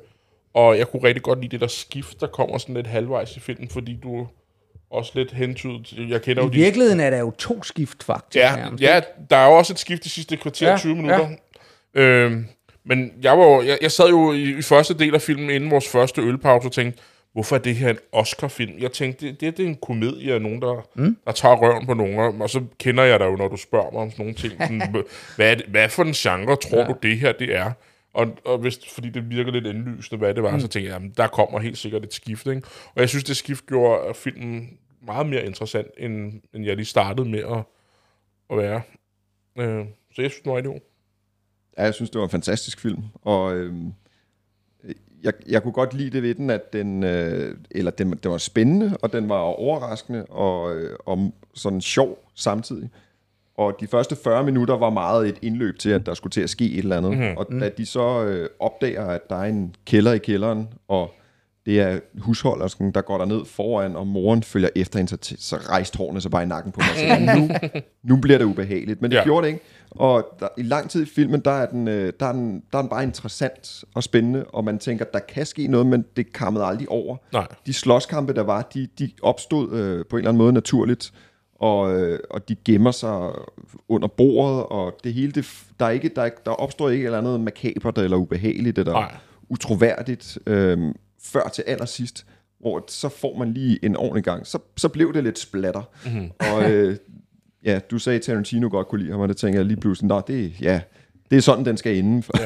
og jeg kunne rigtig godt lide det der skift, der kommer sådan lidt halvvejs i filmen, fordi du også lidt hentydet jeg kender jo I de... virkeligheden er der jo to skift, faktisk. Ja, nærmest, ja, der er jo også et skift de sidste kvarter, Ja, ja, 20 minutter. Ja. Øhm, men jeg, var, jeg, jeg sad jo i, i første del af filmen, inden vores første ølpause, og tænkte, hvorfor er det her en Oscar-film? Jeg tænkte, det, det, det er en komedie af nogen, der, mm. der tager røven på nogen, og så kender jeg dig jo, når du spørger mig om sådan nogle ting. [laughs] Sådan, hvad, det, hvad for en genre tror ja. du, det her det er? Og, og hvis, fordi det virker lidt indlysende, hvad det var, mm. så tænkte jeg, jamen, der kommer helt sikkert et skift. Ikke? Og jeg synes, det skift gjorde filmen meget mere interessant, end, end jeg lige startede med at, at være. Øh, så jeg synes, den var rigtig god. Ja, jeg synes, det var en fantastisk film, og øhm, jeg, jeg kunne godt lide det ved den, at den, øh, eller den, den var spændende, og den var overraskende, og, øh, og sådan sjov samtidig. Og de første 40 minutter var meget et indløb til, at der skulle til at ske et eller andet. Mm-hmm. Og da de så øh, opdager, at der er en kælder i kælderen, og det er husholdersken, der går der ned foran, og moren følger efter hende, så, så rejste hårene så bare i nakken på mig. Så nu, [laughs] nu bliver det ubehageligt. Men det ja. gjorde det ikke. Og der, i lang tid i filmen, der er, den, øh, der, er den, der er den bare interessant og spændende, og man tænker, der kan ske noget, men det kammede aldrig over. Nej. De slåskampe, der var, de, de opstod øh, på en eller anden måde naturligt, og, øh, og de gemmer sig under bordet, og det hele, det, der, er ikke, der, er, der opstår ikke et eller andet makabert eller ubehageligt, eller Nej. utroværdigt, øh, før til allersidst, hvor så får man lige en ordentlig gang. Så, så blev det lidt splatter. Mm-hmm. Og øh, ja, du sagde, at Tarantino godt kunne lide ham, og det tænker jeg lige pludselig, nå, det, ja, det er sådan, den skal ende. Ja.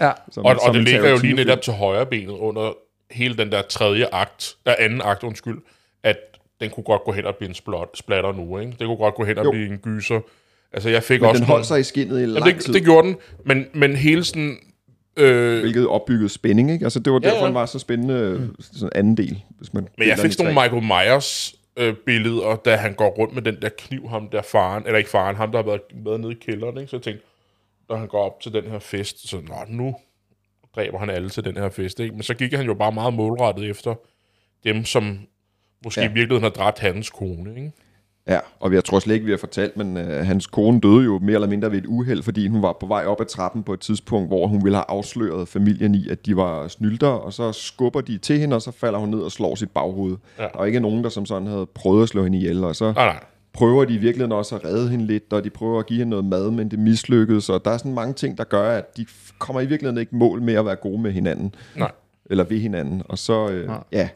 [laughs] Ja. som, Og, og som det en ligger jo lige netop til højre benet under hele den der tredje akt, der anden akt, undskyld, at den kunne godt gå hen og blive en splot, splatter nu, ikke? Det kunne godt gå hen og Jo. blive en gyser. Altså, jeg fik Men også den nogle- holdt sig i skinnet i lang Jamen, tid, det, det gjorde den, men, men hele sådan... Øh, hvilket opbyggede spænding, ikke? Altså, det var Ja, derfor, ja. den var så spændende, sådan anden del. Hvis man men jeg fik sådan nogle Michael Myers øh, billeder, da han går rundt med den der kniv, ham der faren, eller ikke faren, ham der har været med nede i kælderen, ikke? Så jeg tænkte, når han går op til den her fest, så Nå, nu dræber han alle til den her fest, ikke? Men så gik han jo bare meget målrettet efter dem, som måske Ja. i virkeligheden har dræbt hans kone, ikke? Ja, og jeg tror slet ikke, vi har fortalt, men øh, hans kone døde jo mere eller mindre ved et uheld, fordi hun var på vej op ad trappen på et tidspunkt, hvor hun ville have afsløret familien i, at de var snylder, og så skubber de til hende, og så falder hun ned og slår sit baghoved. Ja. Var ikke nogen, der som sådan havde prøvet at slå hende ihjel, og så Nej, nej. prøver de i virkeligheden også at redde hende lidt, og de prøver at give hende noget mad, men det mislykkedes, og der er sådan mange ting, der gør, at de kommer i virkeligheden ikke mål med at være gode med hinanden, nej. eller ved hinanden, og så, øh, ja,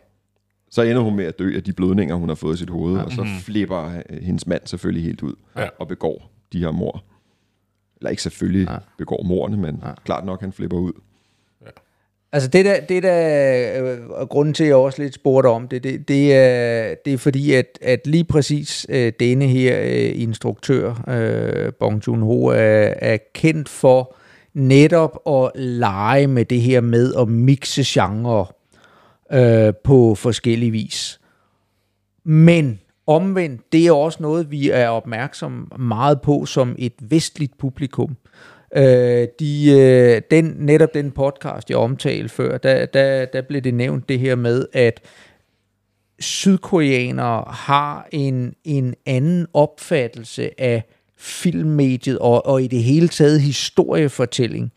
så ender hun med at dø af de blødninger, hun har fået i sit hoved, ja. og så flipper øh, hendes mand selvfølgelig helt ud Ja. og begår de her mor. Eller ikke selvfølgelig ja. begår morerne, men ja. klart nok, han flipper ud. Altså det der, det der øh, grunden til, at jeg også lidt spurgte om det, det, det, er, det er fordi, at, at lige præcis øh, denne her øh, instruktør, øh, Bong Joon-ho, er, er kendt for netop at lege med det her med at mixe genre øh, på forskellige vis. Men omvendt, det er også noget, vi er opmærksom meget på som et vestligt publikum. Øh, de, øh, den, netop den podcast, jeg omtalte før, der, der, der blev det nævnt det her med, at sydkoreanere har en, en anden opfattelse af filmmediet og, og i det hele taget historiefortælling.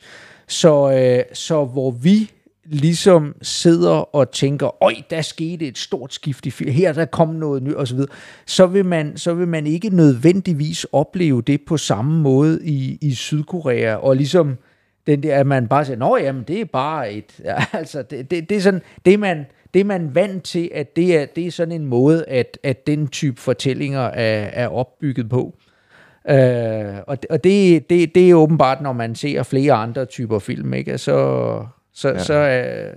Så, øh, så hvor vi ligesom sidder og tænker, øj, der skete et stort skift i film, her der kom noget nyt osv., så vil man, så vil man ikke nødvendigvis opleve det på samme måde i, i Sydkorea, og ligesom den der, at man bare siger, nå jamen, det er bare et, [laughs] ja, altså, det, det, det er sådan, det man, det er man vant til, at det er, det er sådan en måde, at, at den type fortællinger er, er opbygget på. Øh, og og det, det, det er åbenbart, når man ser flere andre typer film, ikke? Så, så, ja. så, øh,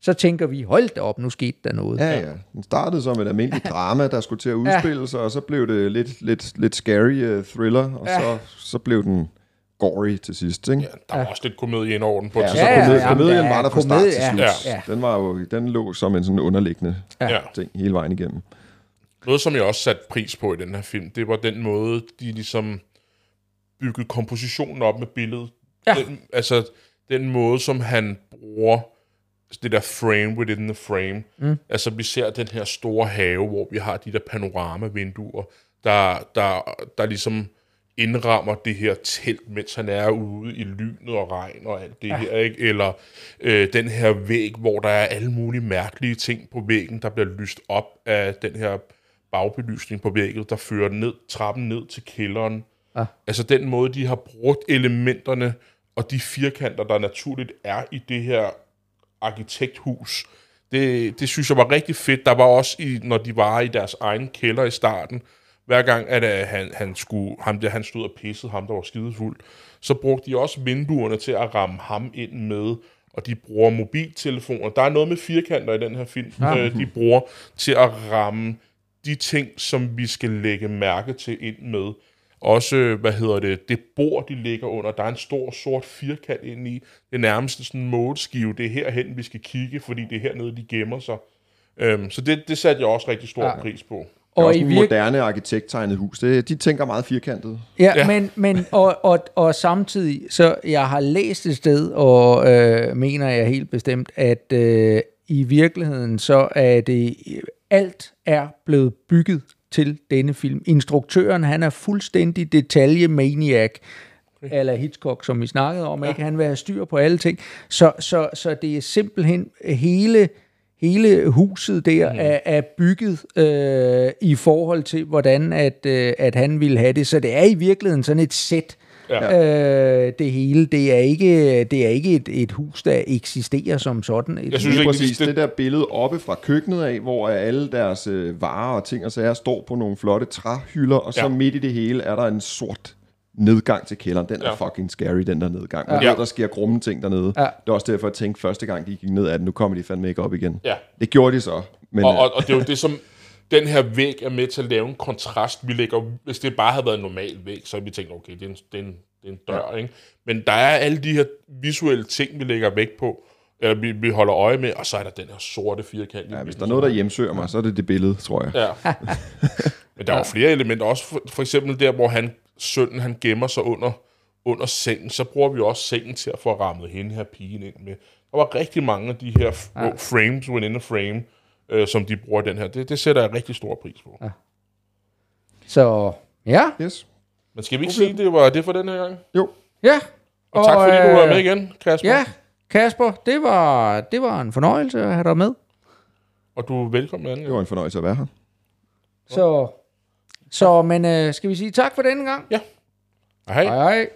så tænker vi, hold da op, nu skete der noget. Ja, ja. Den startede som et almindeligt [laughs] drama, der skulle til at udspille sig, og så blev det lidt, lidt, lidt scary uh, thriller, og Ja. så, så blev den gory til sidst, ikke? Ja, der var også lidt komedie ind over den på Ja, så tidspunkt. ja, komedie, ja, komedien jamen, var der fra start til ja. slut. Ja. Den, var jo, den lå som en sådan underliggende Ja. ting hele vejen igennem. Noget, som jeg også satte pris på i den her film, det var den måde, de ligesom byggede kompositionen op med billedet. Ja. Den, altså, den måde, som han bruger det der frame within the frame. Mm. Altså, vi ser den her store have, hvor vi har de der panoramavinduer, der, der, der ligesom indrammer det her telt, mens han er ude i lynet og regn og alt det ja. her, ikke? Eller øh, den her væg, hvor der er alle mulige mærkelige ting på væggen, der bliver lyst op af den her bagbelysning på væggen, der fører ned, trappen ned til kælderen. Ja. Altså den måde, de har brugt elementerne og de firkanter, der naturligt er i det her arkitekthus, det, det synes jeg var rigtig fedt. Der var også, i, når de var i deres egen kælder i starten, hver gang, at uh, han, han, skulle, ham der, han stod og pissede ham, der var skidefuld, så brugte de også vinduerne til at ramme ham ind med, og de bruger mobiltelefoner. Der er noget med firkanter i den her film, ja. øh, de bruger til at ramme de ting, som vi skal lægge mærke til ind med. Også, hvad hedder det, det bord, de ligger under, der er en stor sort firkant ind i. Det er nærmest sådan en målskive. Det er herhen, vi skal kigge, fordi det er hernede, de gemmer sig. Øhm, så det, det satte jeg også rigtig stor ja. pris på. Det er Og også i virke, moderne arkitekttegnet hus. Det, de tænker meget firkantet. Ja, Ja. ja. men, men og, og, og samtidig, så jeg har læst et sted, og øh, mener jeg helt bestemt, at øh, i virkeligheden, så er det, alt er blevet bygget til denne film. Instruktøren, han er fuldstændig detaljemaniac, eller Hitchcock, som vi snakkede om, ja. ikke? Han vil have styr på alle ting. Så, så, så det er simpelthen hele hele huset der mm. er, er bygget øh, i forhold til, hvordan at, øh, at han ville have det. Så det er i virkeligheden sådan et sæt, Ja. øh, det hele. Det er ikke, det er ikke et, et hus, der eksisterer som sådan. Et, Jeg synes Lige ikke, præcis det, det der billede oppe fra køkkenet af, hvor alle deres øh, varer og ting og sager står på nogle flotte træhylder, og så Ja. midt i det hele er der en sort nedgang til kælderen. Den er Ja. fucking scary, den der nedgang. Man Ja. ved, der sker grumme ting dernede. Ja. Det er også derfor, jeg tænkte første gang, de gik ned ad den, nu kommer de fandme ikke op igen. Ja. Det gjorde de så. Men, Og, øh, og, og det er jo det, som den her væg er med til at lave en kontrast. Vi lægger, hvis det bare havde været en normal væg, så havde vi tænkt, okay, det er en, det er en, det er en dør, ja. ikke? Men der er alle de her visuelle ting, vi lægger vægt på, eller vi, vi holder øje med, og så er der den her sorte firkant. ja, hvis der er noget, der hjemsøger mig, så er det det billede, tror jeg. Ja. [laughs] Men der er jo flere elementer. Også for, for eksempel der, hvor han, sønnen han gemmer sig under, under sengen, så bruger vi også sengen til at få rammet hende her pigen ind med. Der var rigtig mange af de her ja. frames within a frame, øh, som de bruger den her. Det, det sætter jeg rigtig stor pris på. Ja. Så ja, Yes. Men skal vi ikke sige, det var det for den her gang? Jo. ja. Og, og tak fordi du øh, var med igen, Kasper. Ja, Kasper, det var, det var en fornøjelse at have dig med. Og du er velkommen anden Det var en fornøjelse at være her. Så, så men øh, skal vi sige tak for denne gang? Hej. Hej hej.